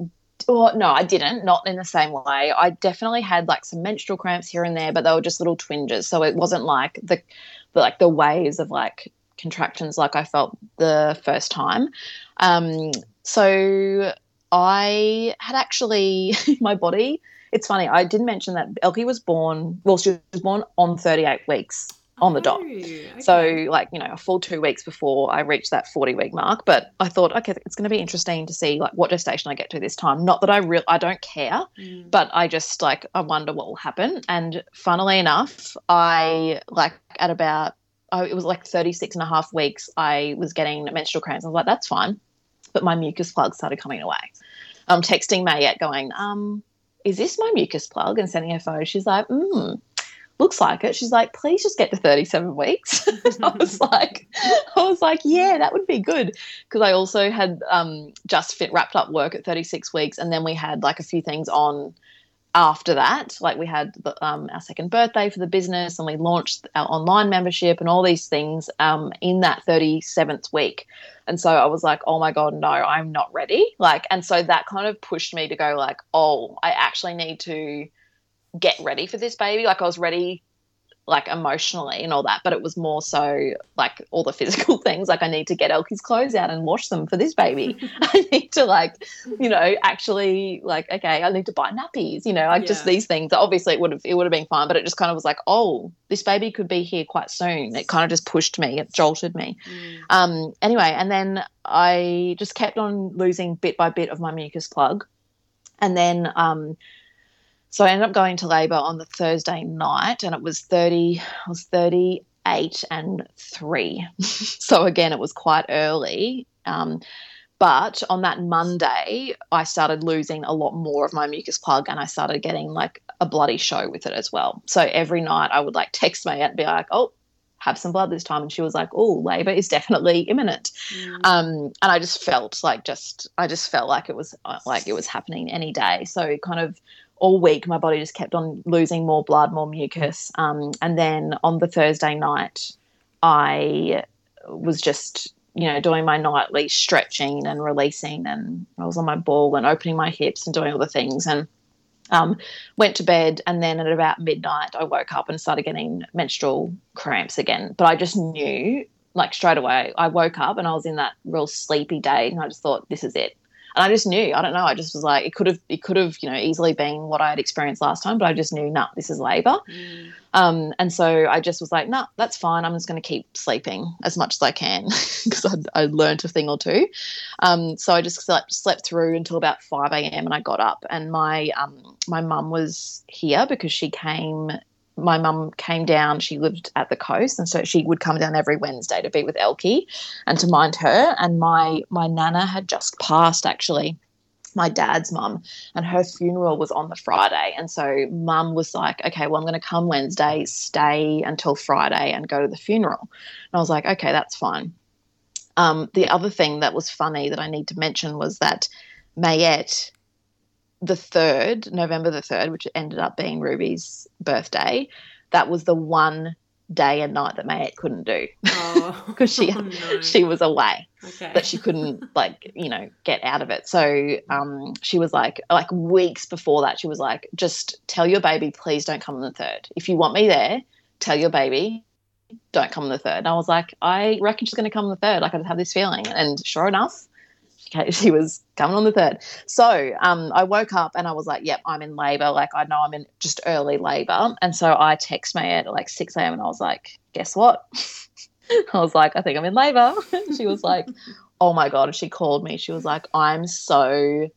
well, no, I didn't. Not in the same way. I definitely had like some menstrual cramps here and there, but they were just little twinges. So it wasn't like the, like the waves of like contractions like I felt the first time. Um, so I had actually my body. It's funny. I didn't mention that Elkie was born. Well, she was born on 38 weeks on the dot. Oh, okay. So, like, you know, a full two weeks before I reached that 40 week mark. But I thought, okay, it's going to be interesting to see, like, what gestation I get to this time. Not that I real, I don't care, mm. but I just, like, I wonder what will happen. And funnily enough, I, like, at about, oh, it was like 36 and a half weeks, I was getting menstrual cramps. I was like, that's fine. But my mucus plug started coming away. I'm texting Mayette going, um, is this my mucus plug? And sending her photo. She's like, hmm looks like it. She's like, please just get to 37 weeks. I was like, I was like, yeah, that would be good. Because I also had um, just fit wrapped up work at 36 weeks. And then we had like a few things on after that. Like we had the, um, our second birthday for the business and we launched our online membership and all these things um, in that 37th week. And so I was like, oh my God, no, I'm not ready. Like, and so that kind of pushed me to go like, oh, I actually need to – get ready for this baby. Like I was ready like emotionally and all that, but it was more so like all the physical things. Like I need to get Elkie's clothes out and wash them for this baby. I need to like, you know, actually like, okay, I need to buy nappies, you know, like yeah. just these things. Obviously it would have it would have been fine, but it just kind of was like, oh, this baby could be here quite soon. It kind of just pushed me, it jolted me. Mm. Um anyway, and then I just kept on losing bit by bit of my mucus plug. And then um so I ended up going to labour on the Thursday night, and it was thirty. I was thirty eight and three. so again, it was quite early. Um, but on that Monday, I started losing a lot more of my mucus plug, and I started getting like a bloody show with it as well. So every night, I would like text my aunt and be like, "Oh, have some blood this time and she was like oh labor is definitely imminent mm. um, and i just felt like just i just felt like it was uh, like it was happening any day so kind of all week my body just kept on losing more blood more mucus. Um, and then on the thursday night i was just you know doing my nightly stretching and releasing and i was on my ball and opening my hips and doing all the things and um, went to bed, and then at about midnight, I woke up and started getting menstrual cramps again. But I just knew, like straight away, I woke up and I was in that real sleepy day, and I just thought, this is it and I just knew. I don't know. I just was like, it could have, it could have, you know, easily been what I had experienced last time, but I just knew, nah, this is labour. Mm. Um, and so I just was like, nah, that's fine. I'm just going to keep sleeping as much as I can because I, I learned a thing or two. Um, so I just slept, slept through until about 5 a.m. and I got up and my, um, my mum was here because she came my mum came down. She lived at the coast, and so she would come down every Wednesday to be with Elkie and to mind her. And my my nana had just passed actually, my dad's mum, and her funeral was on the Friday. And so mum was like, "Okay, well, I'm going to come Wednesday, stay until Friday, and go to the funeral." And I was like, "Okay, that's fine." Um, the other thing that was funny that I need to mention was that Mayette the third, November the third, which ended up being Ruby's birthday, that was the one day and night that Mayette couldn't do because oh. she oh, no. she was away okay. that she couldn't like you know get out of it so um she was like like weeks before that she was like just tell your baby please don't come on the third if you want me there tell your baby don't come on the third and I was like I reckon she's going to come on the third like I just have this feeling and sure enough she was coming on the third. So um, I woke up and I was like, yep, I'm in labor. Like, I know I'm in just early labor. And so I text Mayette like 6 a.m. and I was like, guess what? I was like, I think I'm in labor. she was like, oh my God. And she called me. She was like, I'm so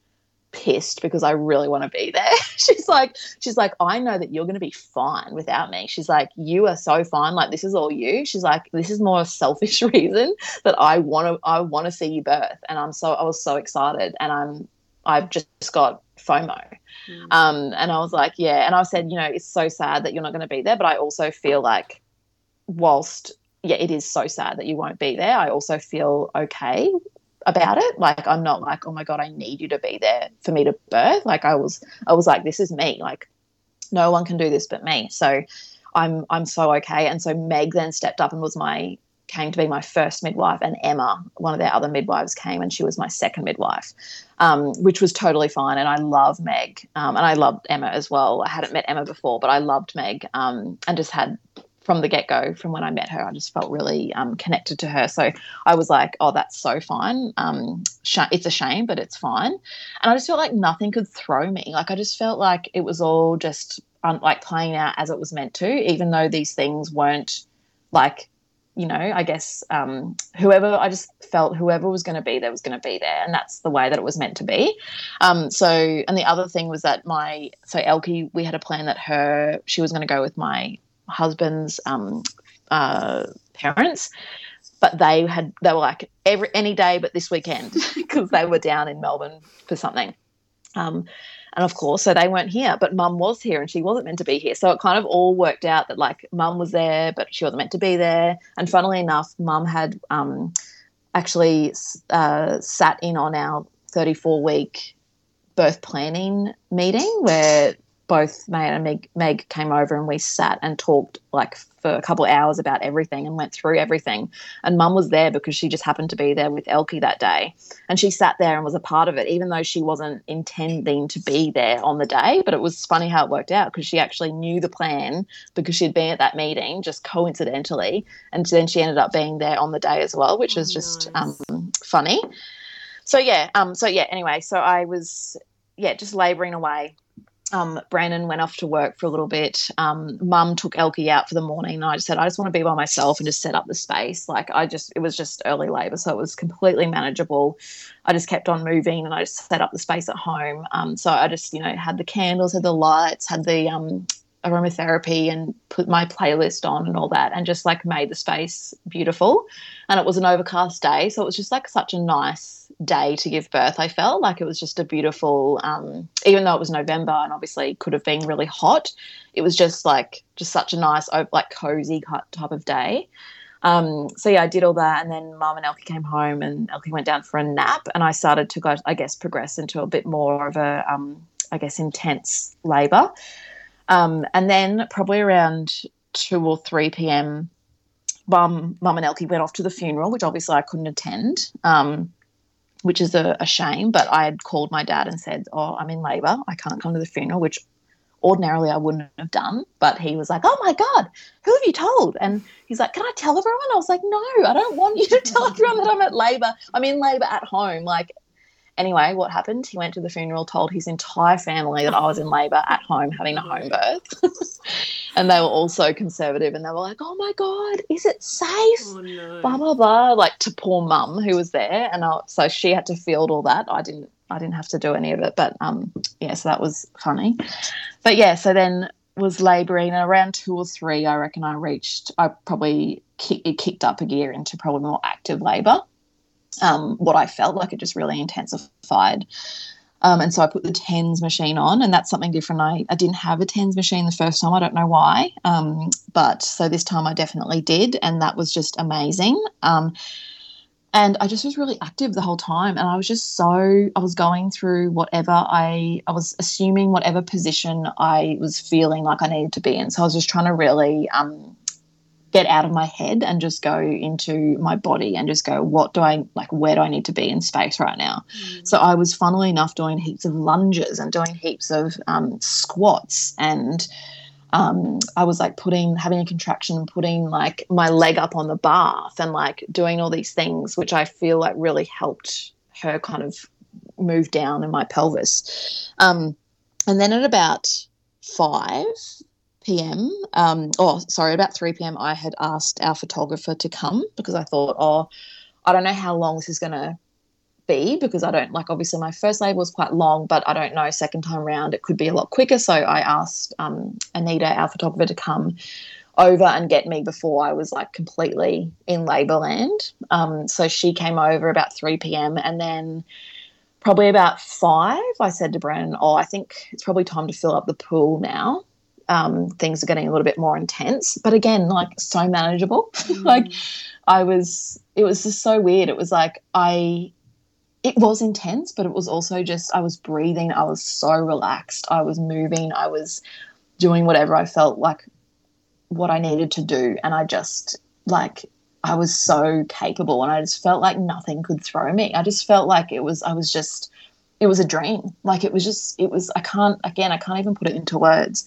pissed because I really want to be there. she's like, she's like, I know that you're going to be fine without me. She's like, you are so fine. Like this is all you. She's like, this is more a selfish reason that I want to, I want to see you birth. And I'm so, I was so excited and I'm, I've just got FOMO. Mm. Um, and I was like, yeah. And I said, you know, it's so sad that you're not going to be there, but I also feel like whilst yeah, it is so sad that you won't be there. I also feel okay about it. Like I'm not like, oh my god, I need you to be there for me to birth. Like I was, I was like, this is me. Like no one can do this but me. So I'm I'm so okay. And so Meg then stepped up and was my came to be my first midwife, and Emma, one of their other midwives, came and she was my second midwife, um, which was totally fine. And I love Meg, um, and I loved Emma as well. I hadn't met Emma before, but I loved Meg, um, and just had from the get go, from when I met her, I just felt really um, connected to her. So I was like, oh, that's so fine. Um, sh- it's a shame, but it's fine. And I just felt like nothing could throw me. Like I just felt like it was all just um, like playing out as it was meant to, even though these things weren't like, you know, I guess um, whoever, I just felt whoever was going to be there was going to be there. And that's the way that it was meant to be. Um, so, and the other thing was that my, so Elkie, we had a plan that her, she was going to go with my husband's um, uh, parents, but they had they were like every any day but this weekend because they were down in Melbourne for something. Um, and of course, so they weren't here, but mum was here and she wasn't meant to be here. So it kind of all worked out that like mum was there, but she wasn't meant to be there. And funnily enough, mum had um, actually uh, sat in on our 34 week birth planning meeting where both May and Meg, Meg came over and we sat and talked like for a couple of hours about everything and went through everything. And mum was there because she just happened to be there with Elkie that day. And she sat there and was a part of it, even though she wasn't intending to be there on the day. But it was funny how it worked out because she actually knew the plan because she'd been at that meeting just coincidentally. And then she ended up being there on the day as well, which was just nice. um, funny. So yeah, um, so yeah, anyway, so I was yeah, just laboring away um, Brandon went off to work for a little bit. Um, Mum took Elkie out for the morning, and I just said, I just want to be by myself and just set up the space. Like I just, it was just early labour, so it was completely manageable. I just kept on moving, and I just set up the space at home. Um, so I just, you know, had the candles, had the lights, had the um, aromatherapy and put my playlist on and all that and just like made the space beautiful. And it was an overcast day so it was just like such a nice day to give birth i felt. Like it was just a beautiful um, even though it was november and obviously could have been really hot it was just like just such a nice like cozy type of day. Um, so yeah, I did all that, and then Mum and Elkie came home, and Elkie went down for a nap, and I started to go, I guess, progress into a bit more of a, um, I guess, intense labour. Um, and then probably around two or three p.m., Mum, Mum and Elkie went off to the funeral, which obviously I couldn't attend, um, which is a, a, shame. But I had called my dad and said, "Oh, I'm in labour. I can't come to the funeral," which ordinarily I wouldn't have done. But he was like, "Oh my god, who have you told?" And he's like, "Can I tell everyone?" I was like, "No, I don't want you to tell everyone that I'm at labour. I'm in labour at home. Like Anyway, what happened? He went to the funeral, told his entire family that I was in labour at home having a home birth. and they were all so conservative and they were like, oh my God, is it safe? Oh, no. Blah, blah, blah. Like to poor mum who was there. And I, so she had to field all that. I didn't. I didn't have to do any of it, but um, yeah, so that was funny. But yeah, so then was labouring, and around two or three, I reckon I reached. I probably kick, it kicked up a gear into probably more active labour um, what I felt like it just really intensified. Um, and so I put the tens machine on, and that's something different. I, I didn't have a tens machine the first time. I don't know why. Um, but so this time I definitely did, and that was just amazing. Um, and I just was really active the whole time, and I was just so I was going through whatever I I was assuming whatever position I was feeling like I needed to be in. So I was just trying to really um, get out of my head and just go into my body and just go, what do I like? Where do I need to be in space right now? Mm. So I was, funnily enough, doing heaps of lunges and doing heaps of um, squats and. Um, I was like putting, having a contraction and putting like my leg up on the bath and like doing all these things, which I feel like really helped her kind of move down in my pelvis. Um, and then at about five, p.m. Um, oh, sorry, about 3 p.m. I had asked our photographer to come because I thought, oh, I don't know how long this is going to be because I don't like obviously my first label was quite long, but I don't know second time round it could be a lot quicker. So I asked um, Anita, our photographer, to come over and get me before I was like completely in labour land. Um, so she came over about 3 p.m. and then probably about five, I said to Brandon, Oh, I think it's probably time to fill up the pool now um, things are getting a little bit more intense. But again, like so manageable. Mm. like I was, it was just so weird. It was like I, it was intense, but it was also just I was breathing. I was so relaxed. I was moving. I was doing whatever I felt like what I needed to do, and I just like I was so capable, and I just felt like nothing could throw me. I just felt like it was I was just it was a dream. Like it was just it was I can't again I can't even put it into words.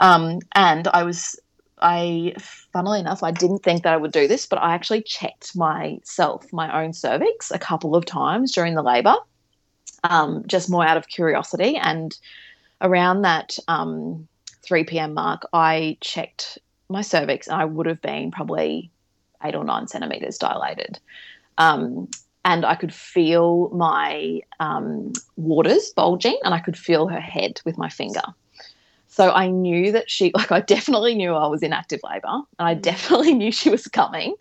Um, and I was, I, funnily enough, I didn't think that I would do this, but I actually checked myself, my own cervix, a couple of times during the labour, um, just more out of curiosity. And around that um, 3 p.m. mark, I checked my cervix, and I would have been probably eight or nine centimeters dilated. Um, and I could feel my um, waters bulging, and I could feel her head with my finger. So I knew that she, like, I definitely knew I was in active labor and I mm. definitely knew she was coming.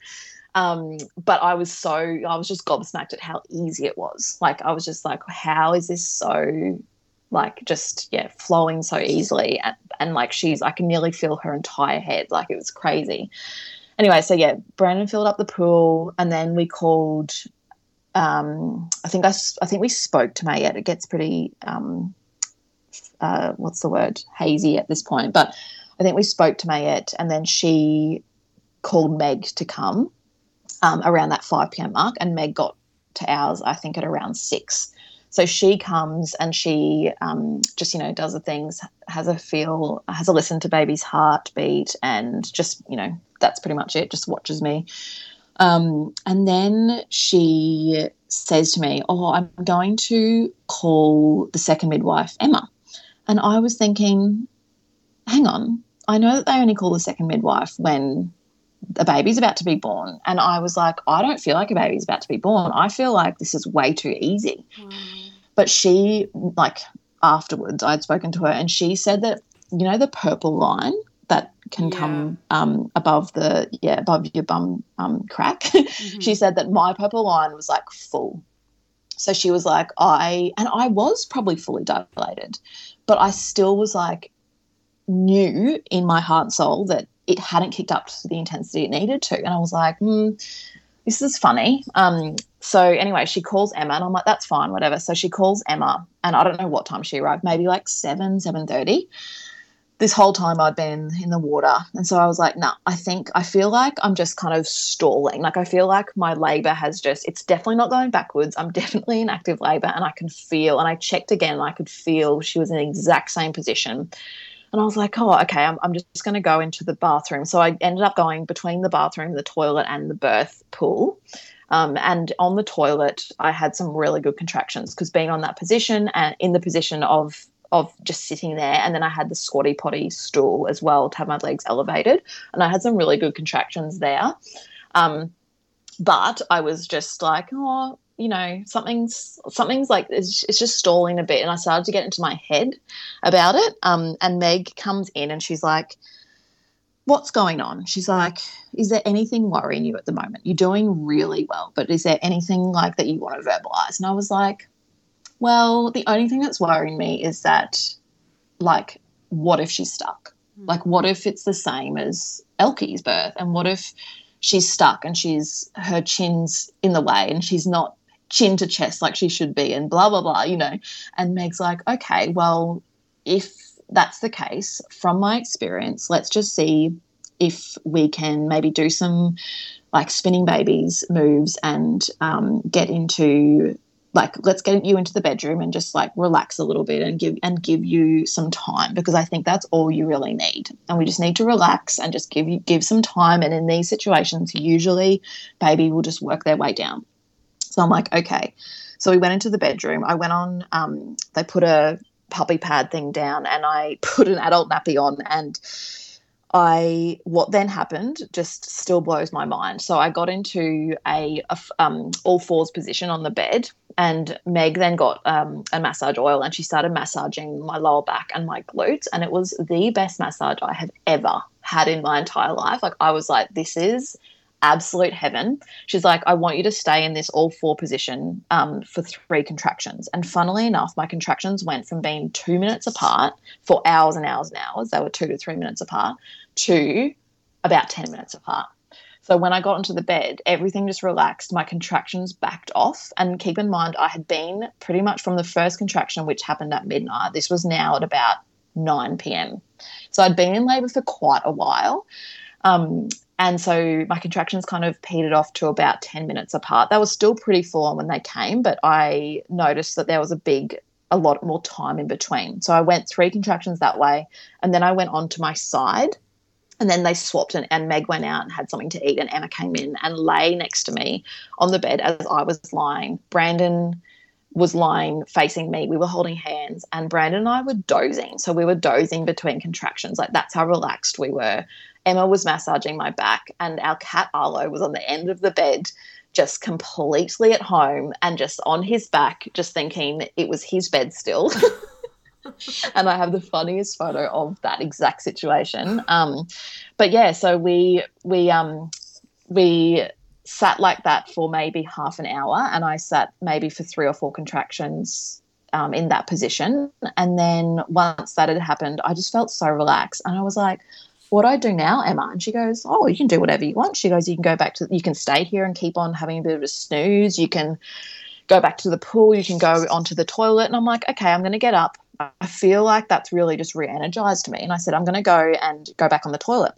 Um, but I was so, I was just gobsmacked at how easy it was. Like, I was just like, how is this so, like, just, yeah, flowing so easily? And, and like, she's, I can nearly feel her entire head. Like, it was crazy. Anyway, so yeah, Brandon filled up the pool and then we called um, I think I, I think we spoke to Mayette. It gets pretty um, uh, what's the word hazy at this point, but I think we spoke to Mayette and then she called Meg to come um, around that 5 p.m. mark, and Meg got to ours, I think, at around six. So she comes and she um, just, you know, does the things, has a feel, has a listen to baby's heartbeat, and just, you know, that's pretty much it, just watches me. Um, and then she says to me, Oh, I'm going to call the second midwife, Emma. And I was thinking, hang on, I know that they only call the second midwife when a baby's about to be born. And I was like, I don't feel like a baby's about to be born. I feel like this is way too easy. Mm. But she, like, afterwards, I'd spoken to her and she said that you know, the purple line that can Yeah. come um, above the yeah above your bum um, crack. she said that my purple line was like full. So she was like, I and I was probably fully dilated, but I still was like knew in my heart and soul that it hadn't kicked up to the intensity it needed to. And I was like, hmm, this is funny. Um, so anyway, she calls Emma, and I'm like, that's fine, whatever. So she calls Emma, and I don't know what time she arrived, maybe like seven, seven thirty. This whole time I'd been in the water, and so I was like, nah, I think I feel like I'm just kind of stalling. Like I feel like my labor has just—it's definitely not going backwards. I'm definitely in active labor, and I can feel. And I checked again, and I could feel she was in the exact same position. And I was like, oh, okay, I'm, I'm just going to go into the bathroom. So I ended up going between the bathroom, the toilet, and the birth pool. Um, and on the toilet, I had some really good contractions because being on that position and in the position of of just sitting there, and then I had the squatty potty stool as well to have my legs elevated, and I had some really good contractions there. Um, but I was just like, oh, you know, something's something's like it's, it's just stalling a bit, and I started to get into my head about it. Um, and Meg comes in and she's like, "What's going on?" She's like, "Is there anything worrying you at the moment? You're doing really well, but is there anything like that you want to verbalize?" And I was like, "Well, the only thing that's worrying me is that, like, what if she's stuck? Like, what if it's the same as Elkie's birth, and what if?" she's stuck and she's her chin's in the way and she's not chin to chest like she should be and blah blah blah you know and meg's like okay well if that's the case from my experience let's just see if we can maybe do some like spinning babies moves and um, get into like let's get you into the bedroom and just like relax a little bit and give and give you some time because I think that's all you really need. And we just need to relax and just give you give some time. And in these situations, usually baby will just work their way down. So I'm like, okay. So we went into the bedroom. I went on. Um, they put a puppy pad thing down, and I put an adult nappy on and. I what then happened just still blows my mind. So I got into a um, all fours position on the bed, and Meg then got um, a massage oil and she started massaging my lower back and my glutes, and it was the best massage I have ever had in my entire life. Like I was like, this is absolute heaven. She's like, I want you to stay in this all four position um, for three contractions. And funnily enough, my contractions went from being two minutes apart for hours and hours and hours, they were two to three minutes apart, to about 10 minutes apart. So when I got into the bed, everything just relaxed. My contractions backed off. And keep in mind, I had been pretty much from the first contraction, which happened at midnight. This was now at about 9 p.m. So I'd been in labor for quite a while. Um, and so my contractions kind of petered off to about 10 minutes apart. They were still pretty full on when they came, but I noticed that there was a big, a lot more time in between. So I went three contractions that way. And then I went on to my side. And then they swapped, and, and Meg went out and had something to eat. And Emma came in and lay next to me on the bed as I was lying. Brandon was lying facing me. We were holding hands, and Brandon and I were dozing. So we were dozing between contractions. Like that's how relaxed we were. Emma was massaging my back, and our cat Arlo was on the end of the bed, just completely at home and just on his back, just thinking it was his bed still. and I have the funniest photo of that exact situation. Um, but yeah, so we we um, we sat like that for maybe half an hour, and I sat maybe for three or four contractions um, in that position. And then once that had happened, I just felt so relaxed, and I was like, "What I do now, Emma?" And she goes, "Oh, you can do whatever you want." She goes, "You can go back to, you can stay here and keep on having a bit of a snooze. You can." Go back to the pool, you can go onto the toilet. And I'm like, okay, I'm going to get up. I feel like that's really just re energized me. And I said, I'm going to go and go back on the toilet.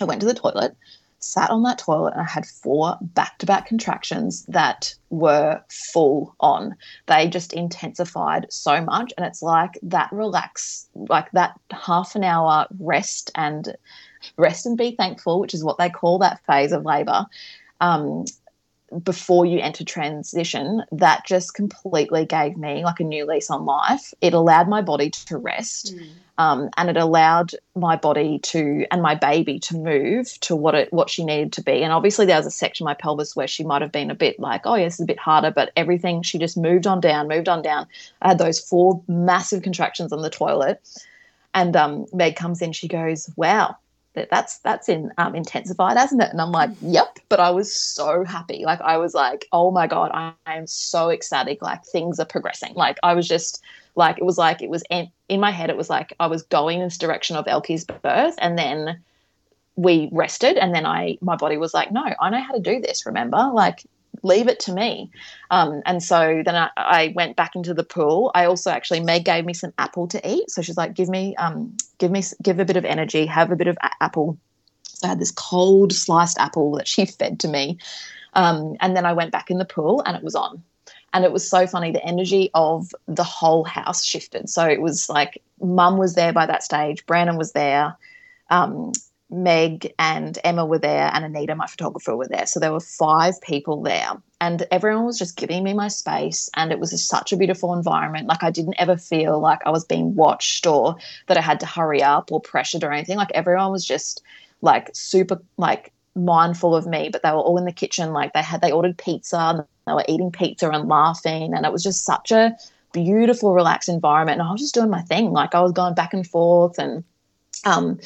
I went to the toilet, sat on that toilet, and I had four back to back contractions that were full on. They just intensified so much. And it's like that relax, like that half an hour rest and rest and be thankful, which is what they call that phase of labor. Um, before you enter transition, that just completely gave me like a new lease on life. It allowed my body to rest. Mm. Um, and it allowed my body to and my baby to move to what it what she needed to be. And obviously there was a section of my pelvis where she might have been a bit like, oh yes, it's a bit harder, but everything she just moved on down, moved on down. I had those four massive contractions on the toilet. And um, Meg comes in, she goes, Wow, that's that's in um, intensified, hasn't it? And I'm like, yep. But I was so happy. Like I was like, oh my god, I, I am so ecstatic. Like things are progressing. Like I was just like it was like it was in, in my head. It was like I was going in this direction of Elkie's birth, and then we rested, and then I my body was like, no, I know how to do this. Remember, like leave it to me. Um, and so then I, I, went back into the pool. I also actually Meg gave me some apple to eat. So she's like, give me, um, give me, give a bit of energy, have a bit of a- apple. So I had this cold sliced apple that she fed to me. Um, and then I went back in the pool and it was on. And it was so funny. The energy of the whole house shifted. So it was like mum was there by that stage, Brandon was there. Um, Meg and Emma were there, and Anita, my photographer, were there. So there were five people there, and everyone was just giving me my space. And it was just such a beautiful environment. Like I didn't ever feel like I was being watched or that I had to hurry up or pressured or anything. Like everyone was just like super like mindful of me. But they were all in the kitchen. Like they had they ordered pizza and they were eating pizza and laughing, and it was just such a beautiful, relaxed environment. And I was just doing my thing. Like I was going back and forth and um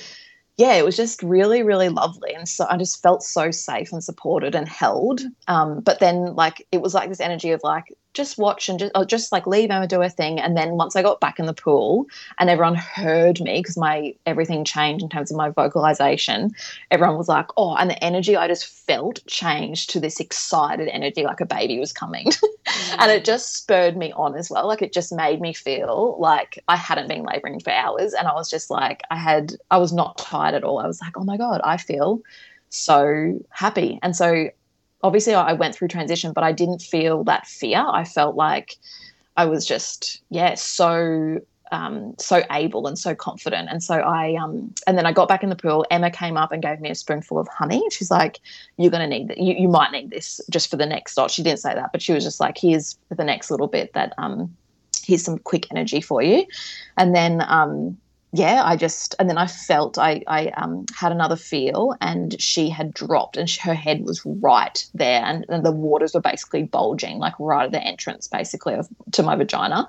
yeah, it was just really, really lovely. And so I just felt so safe and supported and held. Um, but then, like, it was like this energy of like, just watch and just, just like leave Emma do her thing. And then once I got back in the pool and everyone heard me because my everything changed in terms of my vocalization, everyone was like, oh, and the energy I just felt changed to this excited energy like a baby was coming. Mm. and it just spurred me on as well. Like it just made me feel like I hadn't been laboring for hours. And I was just like, I had, I was not tired at all. I was like, oh my God, I feel so happy. And so obviously I went through transition, but I didn't feel that fear. I felt like I was just, yeah, so um, so able and so confident. And so I, um, and then I got back in the pool. Emma came up and gave me a spoonful of honey. She's like, "You're going to need that. You, you might need this just for the next dot." She didn't say that, but she was just like, "Here's the next little bit that um, here's some quick energy for you." And then um, yeah, I just and then I felt I I um, had another feel, and she had dropped, and she, her head was right there, and, and, the waters were basically bulging, like right at the entrance, basically of, to my vagina.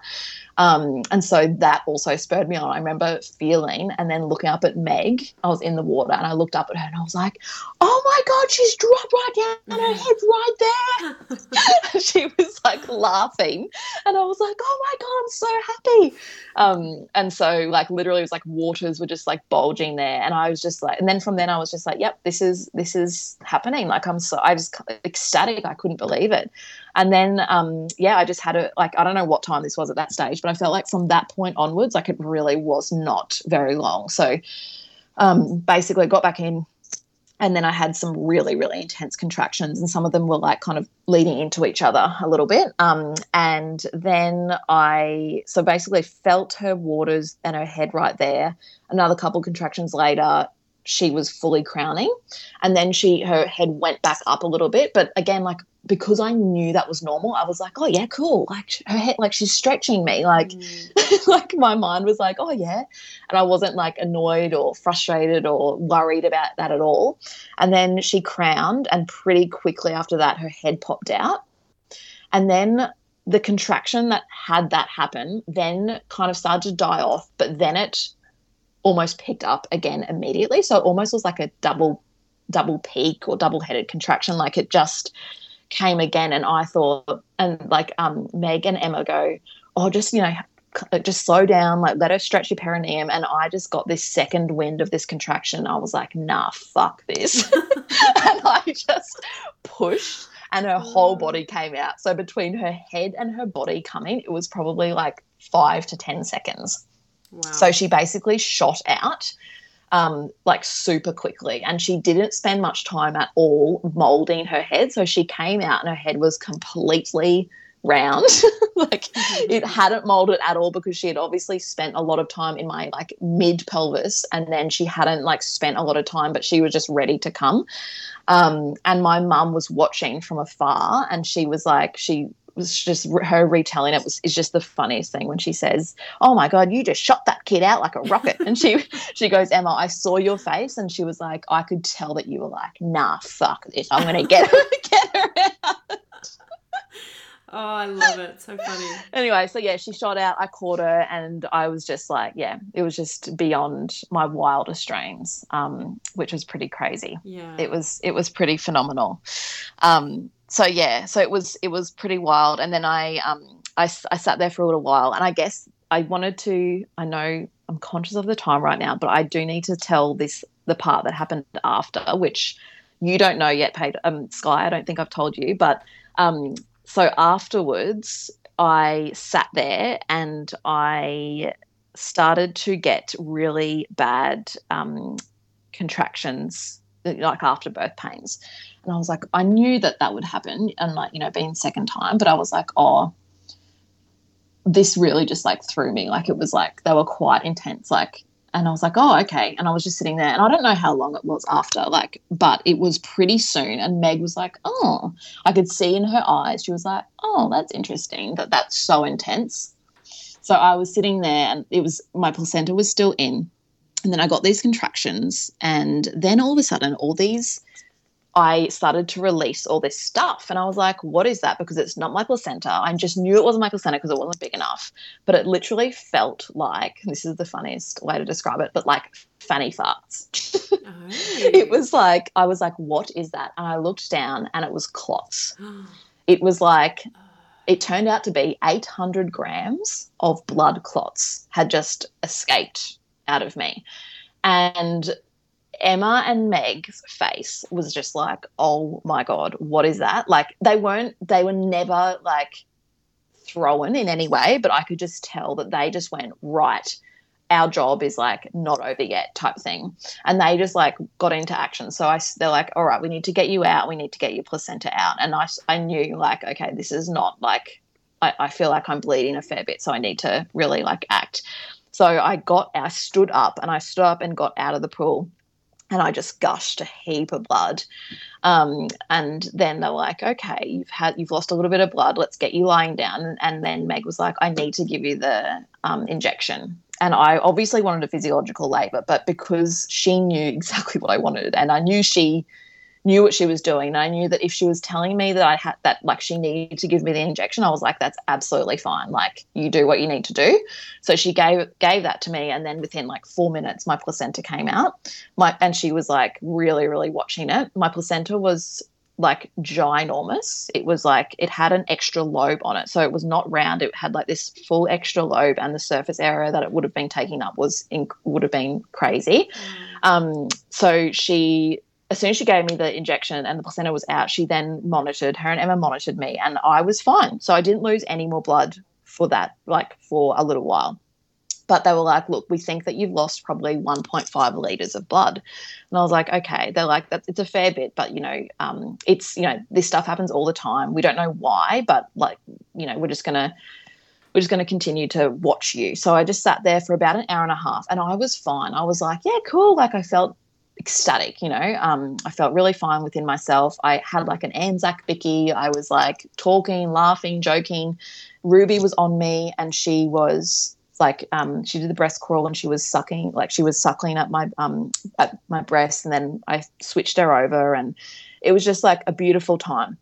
Um, and so that also spurred me on. I remember feeling and then looking up at Meg. I was in the water and I looked up at her and I was like, "Oh my god, she's dropped right down, and her head's right there." she was like laughing, and I was like, "Oh my god, I'm so happy." Um, and so like literally, it was like waters were just like bulging there, and I was just like, and then from then I was just like, "Yep, this is this is happening." Like I'm so I was ecstatic. I couldn't believe it. And then, um, yeah, I just had a, like, I don't know what time this was at that stage, but I felt like from that point onwards, like it really was not very long. So um, basically, got back in. And then I had some really, really intense contractions, and some of them were like kind of leading into each other a little bit. Um, and then I, so basically, felt her waters and her head right there. Another couple contractions later, she was fully crowning and then she her head went back up a little bit but again like because I knew that was normal, I was like, oh yeah, cool. Like her head, like she's stretching me. Like, mm. like my mind was like, oh yeah. And I wasn't like annoyed or frustrated or worried about that at all. And then she crowned, and pretty quickly after that, her head popped out. And then the contraction that had that happen then kind of started to die off, but then it almost picked up again immediately. So it almost was like a double double peak or double headed contraction. Like it just came again and I thought and like um Meg and Emma go, oh just you know just slow down, like let her stretch your perineum. And I just got this second wind of this contraction. I was like, nah, fuck this. and I just pushed and her whole mm. body came out. So between her head and her body coming, it was probably like five to 10 seconds. Wow. So she basically shot out um, like super quickly. And she didn't spend much time at all molding her head. So she came out and her head was completely round. like mm-hmm. it hadn't molded at all because she had obviously spent a lot of time in my like mid pelvis and then she hadn't like spent a lot of time, but she was just ready to come. Um, and my mum was watching from afar and she was like, she was just her retelling it was is just the funniest thing when she says, "Oh my god, you just shot that kid out like a rocket," and she she goes, "Emma, I saw your face," and she was like, "I could tell that you were like, nah, fuck this, I'm gonna get her, get her out." Oh, I love it. So funny. anyway, so yeah, she shot out. I caught her, and I was just like, yeah, it was just beyond my wildest dreams, um, which was pretty crazy. Yeah. It was it was pretty phenomenal. Um, so yeah, so it was it was pretty wild. And then I um I, I sat there for a little while, and I guess I wanted to. I know I'm conscious of the time right now, but I do need to tell this the part that happened after, which you don't know yet, Paige. Um, Sky, I don't think I've told you, but um, so afterwards, I sat there and I started to get really bad um, contractions, like after birth pains. And I was like, I knew that that would happen, and like you know, being second time, but I was like, oh, this really just like threw me. Like it was like they were quite intense. Like and I was like, oh, okay. And I was just sitting there, and I don't know how long it was after, like, but it was pretty soon. And Meg was like, oh, I could see in her eyes, she was like, oh, that's interesting that that's so intense. So I was sitting there, and it was my placenta was still in. And then I got these contractions, and then all of a sudden, all these I started to release all this stuff. And I was like, what is that? Because it's not my placenta. I just knew it wasn't my placenta because it wasn't big enough. But it literally felt like this is the funniest way to describe it, but like fanny farts. Oh. it was like, I was like, what is that? And I looked down and it was clots. It was like, it turned out to be 800 grams of blood clots had just escaped out of me. And Emma and Meg's face was just like, oh my God, what is that? Like, they weren't, they were never like thrown in any way, but I could just tell that they just went, right, our job is like not over yet type thing. And they just like got into action. So I, they're like, all right, we need to get you out. We need to get your placenta out. And I, I knew like, okay, this is not like, I, I feel like I'm bleeding a fair bit. So I need to really like act. So I got, I stood up and I stood up and got out of the pool and I just gushed a heap of blood. Um, and then they're like, "Okay, you've had you've lost a little bit of blood. Let's get you lying down." And then Meg was like, "I need to give you the um, injection." And I obviously wanted a physiological labour, but because she knew exactly what I wanted, and I knew she knew what she was doing, and I knew that if she was telling me that I had that like she needed to give me the injection, I was like, "That's absolutely fine. Like you do what you need to do." So she gave gave that to me, and then within like four minutes, my placenta came out. My and she was like really, really watching it. My placenta was like ginormous. It was like it had an extra lobe on it, so it was not round. It had like this full extra lobe, and the surface area that it would have been taking up was in, would have been crazy. Um, so she as soon as she gave me the injection and the placenta was out, she then monitored her and Emma monitored me, and I was fine. So I didn't lose any more blood for that, like for a little while. But they were like, look, we think that you've lost probably 1.5 liters of blood. And I was like, okay. They're like, that's, it's a fair bit, but you know, um, it's, you know, this stuff happens all the time. We don't know why, but like, you know, we're just going to, we're just going to continue to watch you. So I just sat there for about an hour and a half and I was fine. I was like, yeah, cool. Like I felt ecstatic, you know. Um, I felt really fine within myself. I had like an Anzac Bicky. I was like talking, laughing, joking. Ruby was on me and she was like um, she did the breast crawl and she was sucking like she was suckling at my um at my breast and then I switched her over and it was just like a beautiful time.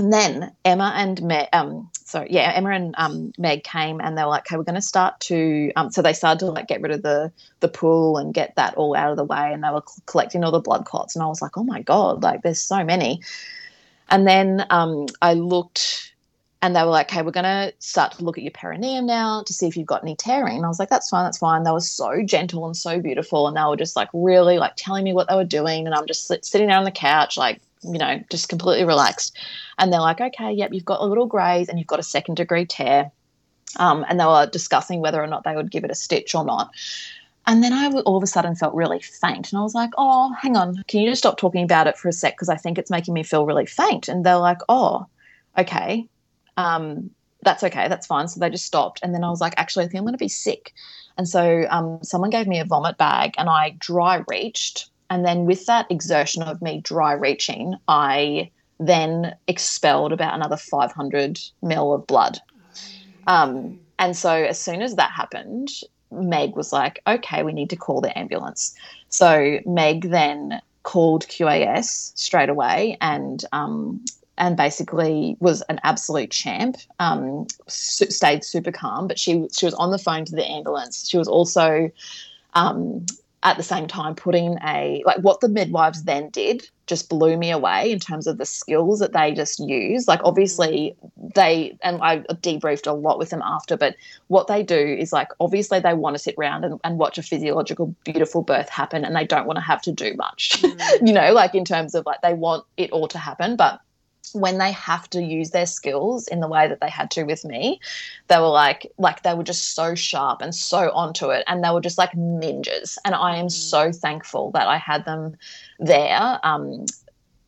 And then Emma and Meg, um, sorry, yeah, Emma and um, Meg came and they were like, okay, we're going to start to, um, so they started to like get rid of the the pool and get that all out of the way, and they were collecting all the blood clots, and I was like, oh my god, like there's so many. And then um, I looked, and they were like, okay, we're going to start to look at your perineum now to see if you've got any tearing. And I was like, that's fine, that's fine. They were so gentle and so beautiful, and they were just like really like telling me what they were doing, and I'm just sit- sitting there on the couch like you know, just completely relaxed. And they're like, okay, yep, you've got a little graze and you've got a second degree tear. Um, and they were discussing whether or not they would give it a stitch or not. And then I all of a sudden felt really faint. And I was like, oh, hang on, can you just stop talking about it for a sec? Because I think it's making me feel really faint. And they're like, oh, okay. Um, that's okay. That's fine. So they just stopped. And then I was like, actually, I think I'm going to be sick. And so um, someone gave me a vomit bag and I dry reached and then with that exertion of me dry reaching, I then expelled about another 500 mil of blood. Um, and so as soon as that happened, Meg was like, okay, we need to call the ambulance. So Meg then called QAS straight away and um, and basically was an absolute champ. Um, su- stayed super calm, but she she was on the phone to the ambulance. She was also um, at the same time putting a like what the midwives then did just blew me away in terms of the skills that they just use like obviously they and i debriefed a lot with them after but what they do is like obviously they want to sit around and, and watch a physiological beautiful birth happen and they don't want to have to do much. Mm. you know like in terms of like they want it all to happen but when they have to use their skills in the way that they had to with me, they were like like they were just so sharp and so onto it, and they were just like ninjas. And I am so mm. thankful that I had them there. Um,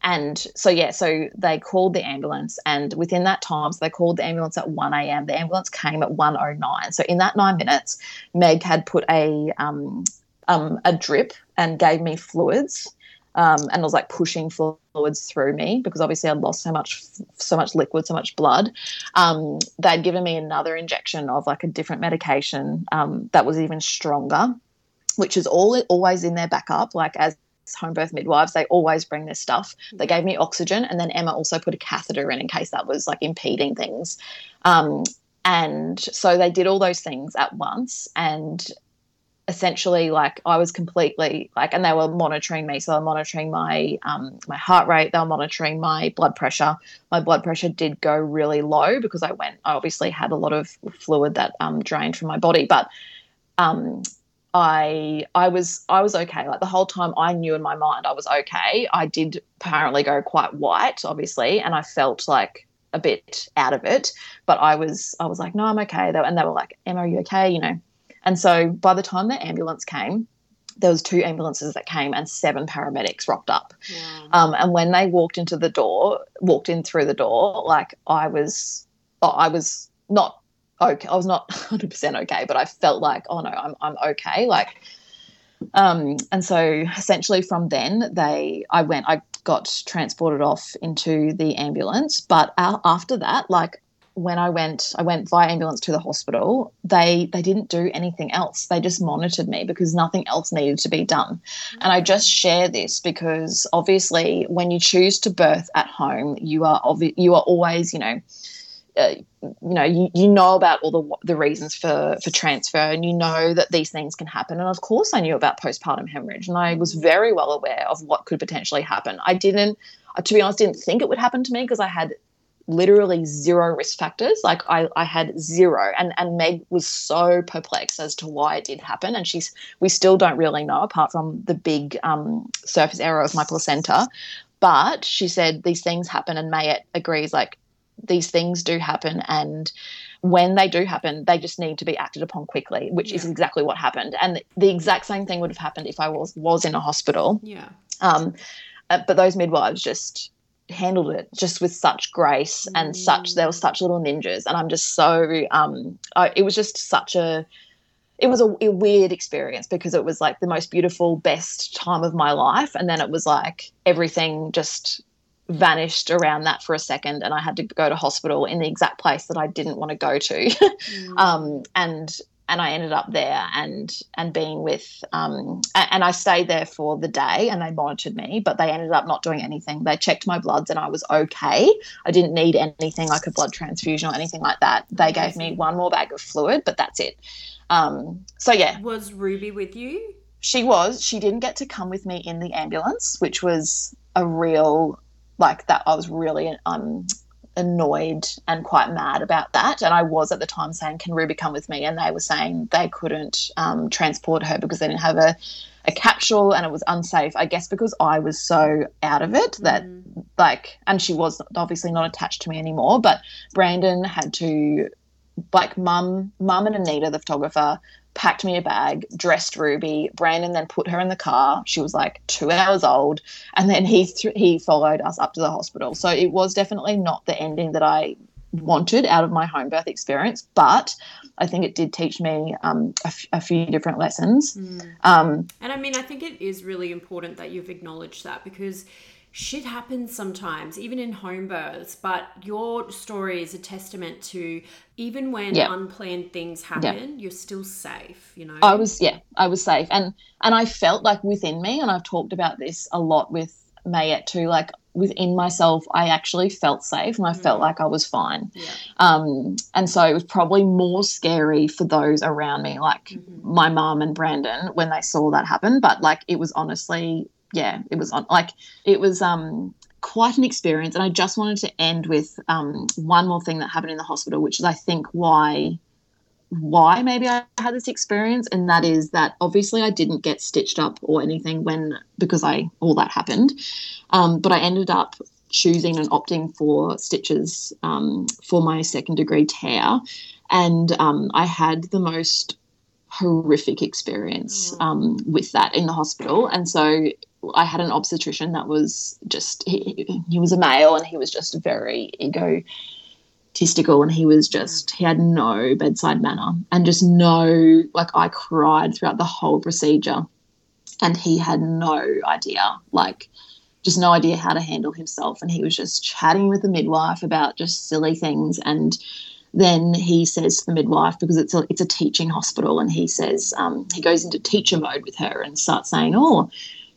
and so yeah, so they called the ambulance, and within that time, so they called the ambulance at one a.m. The ambulance came at one o nine. So in that nine minutes, Meg had put a um, um, a drip and gave me fluids um, and was like pushing fluids through me because obviously I'd lost so much, so much liquid, so much blood. Um, they'd given me another injection of like a different medication um, that was even stronger, which is all always in their backup. Like as home birth midwives, they always bring this stuff. They gave me oxygen, and then Emma also put a catheter in in case that was like impeding things. Um, and so they did all those things at once, and essentially like I was completely like, and they were monitoring me. So they were monitoring my um, my heart rate. They were monitoring my blood pressure. My blood pressure did go really low because I went. I obviously had a lot of fluid that um, drained from my body, but um, I I was I was okay. Like the whole time, I knew in my mind I was okay. I did apparently go quite white, obviously, and I felt like a bit out of it. But I was I was like, no, I'm okay. And they were like, Emma, are you okay? You know and so by the time the ambulance came, there was two ambulances that came and seven paramedics rocked up. Um, and when they walked into the door, walked in through the door, like I was, oh, I was not okay. I was not 100% okay, but I felt like, oh no, I'm, I'm okay. Like, um, and so essentially from then they, I went, I got transported off into the ambulance. But after that, like when I went, I went via ambulance to the hospital. They they didn't do anything else. They just monitored me because nothing else needed to be done. And I just share this because obviously, when you choose to birth at home, you are obvi- you are always, you know. Uh, you know you, you know about all the the reasons for for transfer and you know that these things can happen and of course I knew about postpartum hemorrhage and I was very well aware of what could potentially happen I didn't to be honest didn't think it would happen to me because I had literally zero risk factors. Like I, I had zero, and and Meg was so perplexed as to why it did happen, and she's we still don't really know apart from the big um, surface error of my placenta. But she said these things happen, and Mayette agrees. Like these things do happen, and when they do happen, they just need to be acted upon quickly, which yeah. is exactly what happened. And the exact same thing would have happened if I was was in a hospital. Yeah. Um, uh, but those midwives just handled it just with such grace and such they were such little ninjas. And i'm just so um I, it was just such a it was a, a, weird experience because it was like the most beautiful best time of my life. And then it was like everything just vanished around that for a second and i had to go to hospital in the exact place that i didn't want to go to. Mm. um, and and I ended up there and and being with um, and I stayed there for the day and they monitored me, but they ended up not doing anything. They checked my bloods and I was okay. I didn't need anything like a blood transfusion or anything like that. They gave me one more bag of fluid, but that's it. Um, so yeah, was Ruby with you? She was. She didn't get to come with me in the ambulance, which was a real like that. I was really um annoyed and quite mad about that. And I was at the time saying, Can Ruby come with me? And they were saying they couldn't um, transport her because they didn't have a, a capsule and it was unsafe. I guess because I was so out of it that, mm. like, and she was obviously not attached to me anymore. But Brandon had to, like, mum, mum and Anita, the photographer, packed me a bag, dressed Ruby. Brandon then put her in the car. She was like two hours old, and then he th- he followed us up to the hospital. So it was definitely not the ending that I wanted out of my home birth experience, but I think it did teach me um, a, f- a few different lessons. Mm. Um, and I mean, I think it is really important that you've acknowledged that because shit happens sometimes, even in home births. But your story is a testament to even when yeah. unplanned things happen, yeah. you're still safe. You know, I was yeah, I was safe, and and I felt like within me, and I've talked about this a lot with Mayette too. Like within myself, I actually felt safe and I felt Mm. like I was fine. Yeah. Um, and so it was probably more scary for those around me, like Mhm. my mom and Brandon, when they saw that happen. But like, it was honestly, yeah, it was on like it was um quite an experience. And I just wanted to end with um one more thing that happened in the hospital, which is I think why why maybe I had this experience, and that is that obviously I didn't get stitched up or anything when because I all that happened, um, but I ended up choosing and opting for stitches um, for my second degree tear, and um, I had the most horrific experience Oh. um, with that in the hospital, and so. I had an obstetrician that was just, he, he was a male and he was just very egotistical and he was just he had no bedside manner and just no like I cried throughout the whole procedure and he had no idea like just no idea how to handle himself and he was just chatting with the midwife about just silly things and then he says to the midwife because it's a it's a teaching hospital and he says um, he goes into teacher mode with her and starts saying oh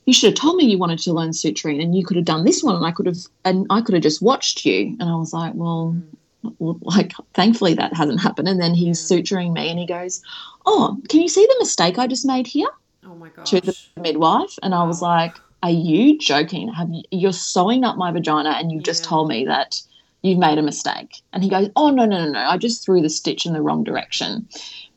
you should have told me you wanted to learn suturing and you could have done this one and I could have and I could have just watched you. And I was like well like thankfully that hasn't happened. And then he's suturing me and he goes oh can you see the mistake i just made here? Oh my gosh. to the midwife and i was like are you joking? Have you, you're sewing up my vagina and you just told me that you've made a mistake and he goes oh no no no no i just threw the stitch in the wrong direction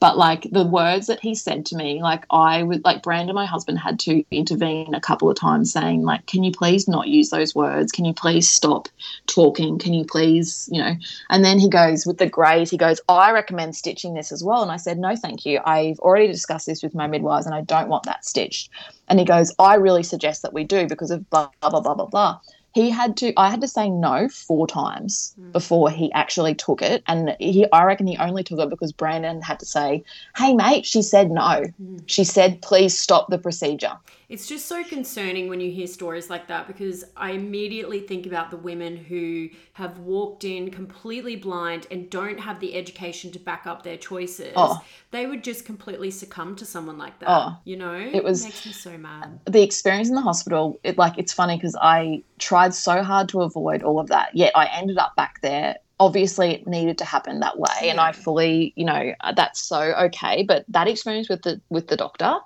but like the words that he said to me like i would like brandon my husband had to intervene a couple of times saying like can you please not use those words can you please stop talking can you please you know and then he goes with the graze, he goes, I recommend stitching this as well. And I said, No, thank you. I've already discussed this with my midwives and I don't want that stitched. And he goes, I really suggest that we do because of blah, blah, blah, blah, blah, blah. He had to, I had to say no four times Mm. before he actually took it. And he, I reckon he only took it because Brandon had to say, Hey, mate, she said no. Mm. She said, Please stop the procedure. It's just so concerning when you hear stories like that because I immediately think about the women who have walked in completely blind and don't have the education to back up their choices. Oh. They would just completely succumb to someone like that. Oh. You know? It was- makes me so mad. the experience in the hospital, it like it's funny because I tried so hard to avoid all of that, yet I ended up back there. Obviously, it needed to happen that way, and I fully, you know, uh, that's so okay. But that experience with the with the doctor,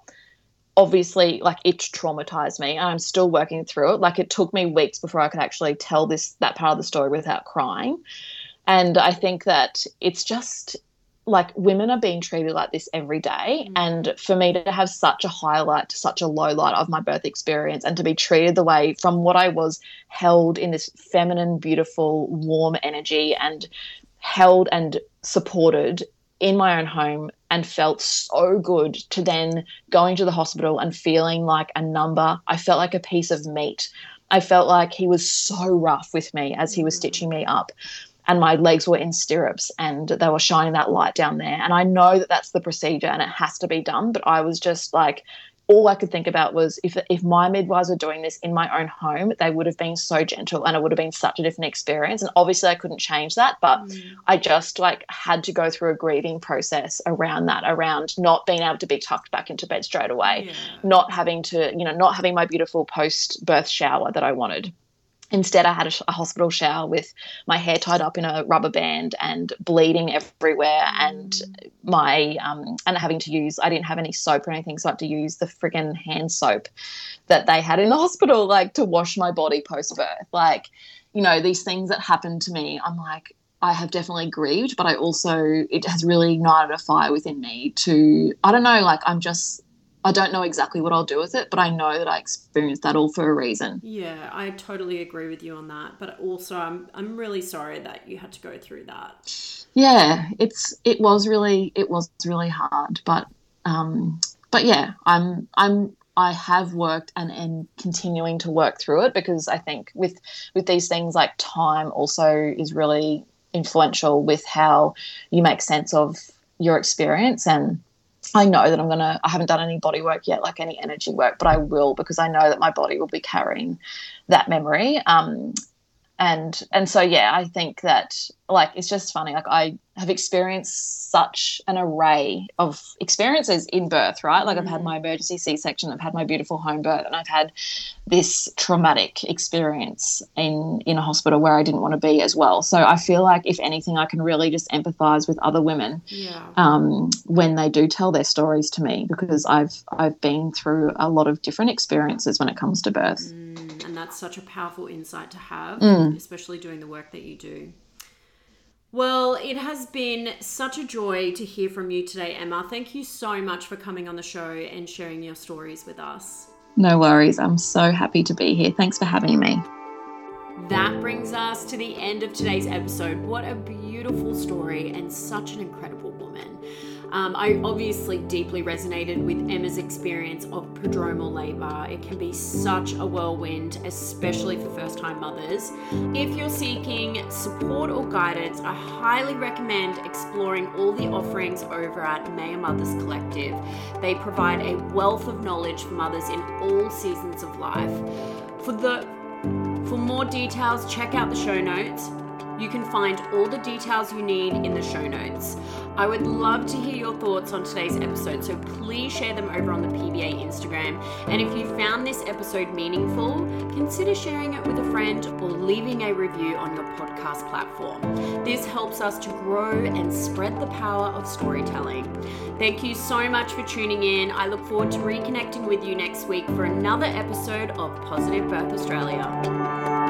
obviously, like it traumatized me, and I'm still working through it. Like it took me weeks before I could actually tell this that part of the story without crying. And I think that it's just like women are being treated like this every day. Mm. And for me to have such a highlight to such a low light of my birth experience and to be treated the way from what I was held in this feminine, beautiful, warm energy and held and supported in my own home and felt so good to then going to the hospital and feeling like a number. I felt like a piece of meat. I felt like he was so rough with me as he was stitching me up and my legs were in stirrups and they were shining that light down there. And I know that that's the procedure and it has to be done, but I was just like, all I could think about was if if my midwives were doing this in my own home, they would have been so gentle and it would have been such a different experience. And obviously, I couldn't change that, but Mm. I just like had to go through a grieving process around that, around not being able to be tucked back into bed straight away Yeah. not having to, you know, not having my beautiful post birth shower that I wanted. Instead, I had a, a hospital shower with my hair tied up in a rubber band and bleeding everywhere, and my um, and having to use. I didn't have any soap or anything, so I had to use the friggin' hand soap that they had in the hospital, like to wash my body post birth. Like, you know, these things that happened to me. I'm like, I have definitely grieved, but I also it has really ignited a fire within me to. I don't know, like I'm just I don't know exactly what I'll do with it, but I know that I experienced that all for a reason. Yeah, I totally agree with you on that. But also, I'm I'm really sorry that you had to go through that. Yeah, it's it was really it was really hard, but um, but yeah, I'm I'm I have worked and and continuing to work through it because I think with with these things like time also is really influential with how you make sense of your experience and I know that I'm gonna. I haven't done any body work yet, like any energy work, but I will because I know that my body will be carrying that memory. Um, and and so yeah i think that like it's just funny like i have experienced such an array of experiences in birth right like mm. i've had mm. my emergency c-section i've had my beautiful home birth and i've had this traumatic experience in in a hospital where i didn't want to be as well so i feel like if anything i can really just empathize with other women yeah. um, when they do tell their stories to me because i've i've been through a lot of different experiences when it comes to birth mm and that's such a powerful insight to have, mm. especially doing the work that you do. Well, it has been such a joy to hear from you today, Emma. Thank you so much for coming on the show and sharing your stories with us. No worries. I'm so happy to be here. Thanks for having me. That brings us to the end of today's episode. What a beautiful story and such an incredible. Um, I obviously deeply resonated with Emma's experience of prodromal labour. It can be such a whirlwind, especially for first time mothers. If you're seeking support or guidance, I highly recommend exploring all the offerings over at Maia Mothers Collective. They provide a wealth of knowledge for mothers in all seasons of life. For the for more details, check out the show notes. You can find all the details you need in the show notes. I would love to hear your thoughts on today's episode, so please share them over on the PBA Instagram. And if you found this episode meaningful, consider sharing it with a friend or leaving a review on your podcast platform. This helps us to grow and spread the power of storytelling. Thank you so much for tuning in. I look forward to reconnecting with you next week for another episode of Positive Birth Australia.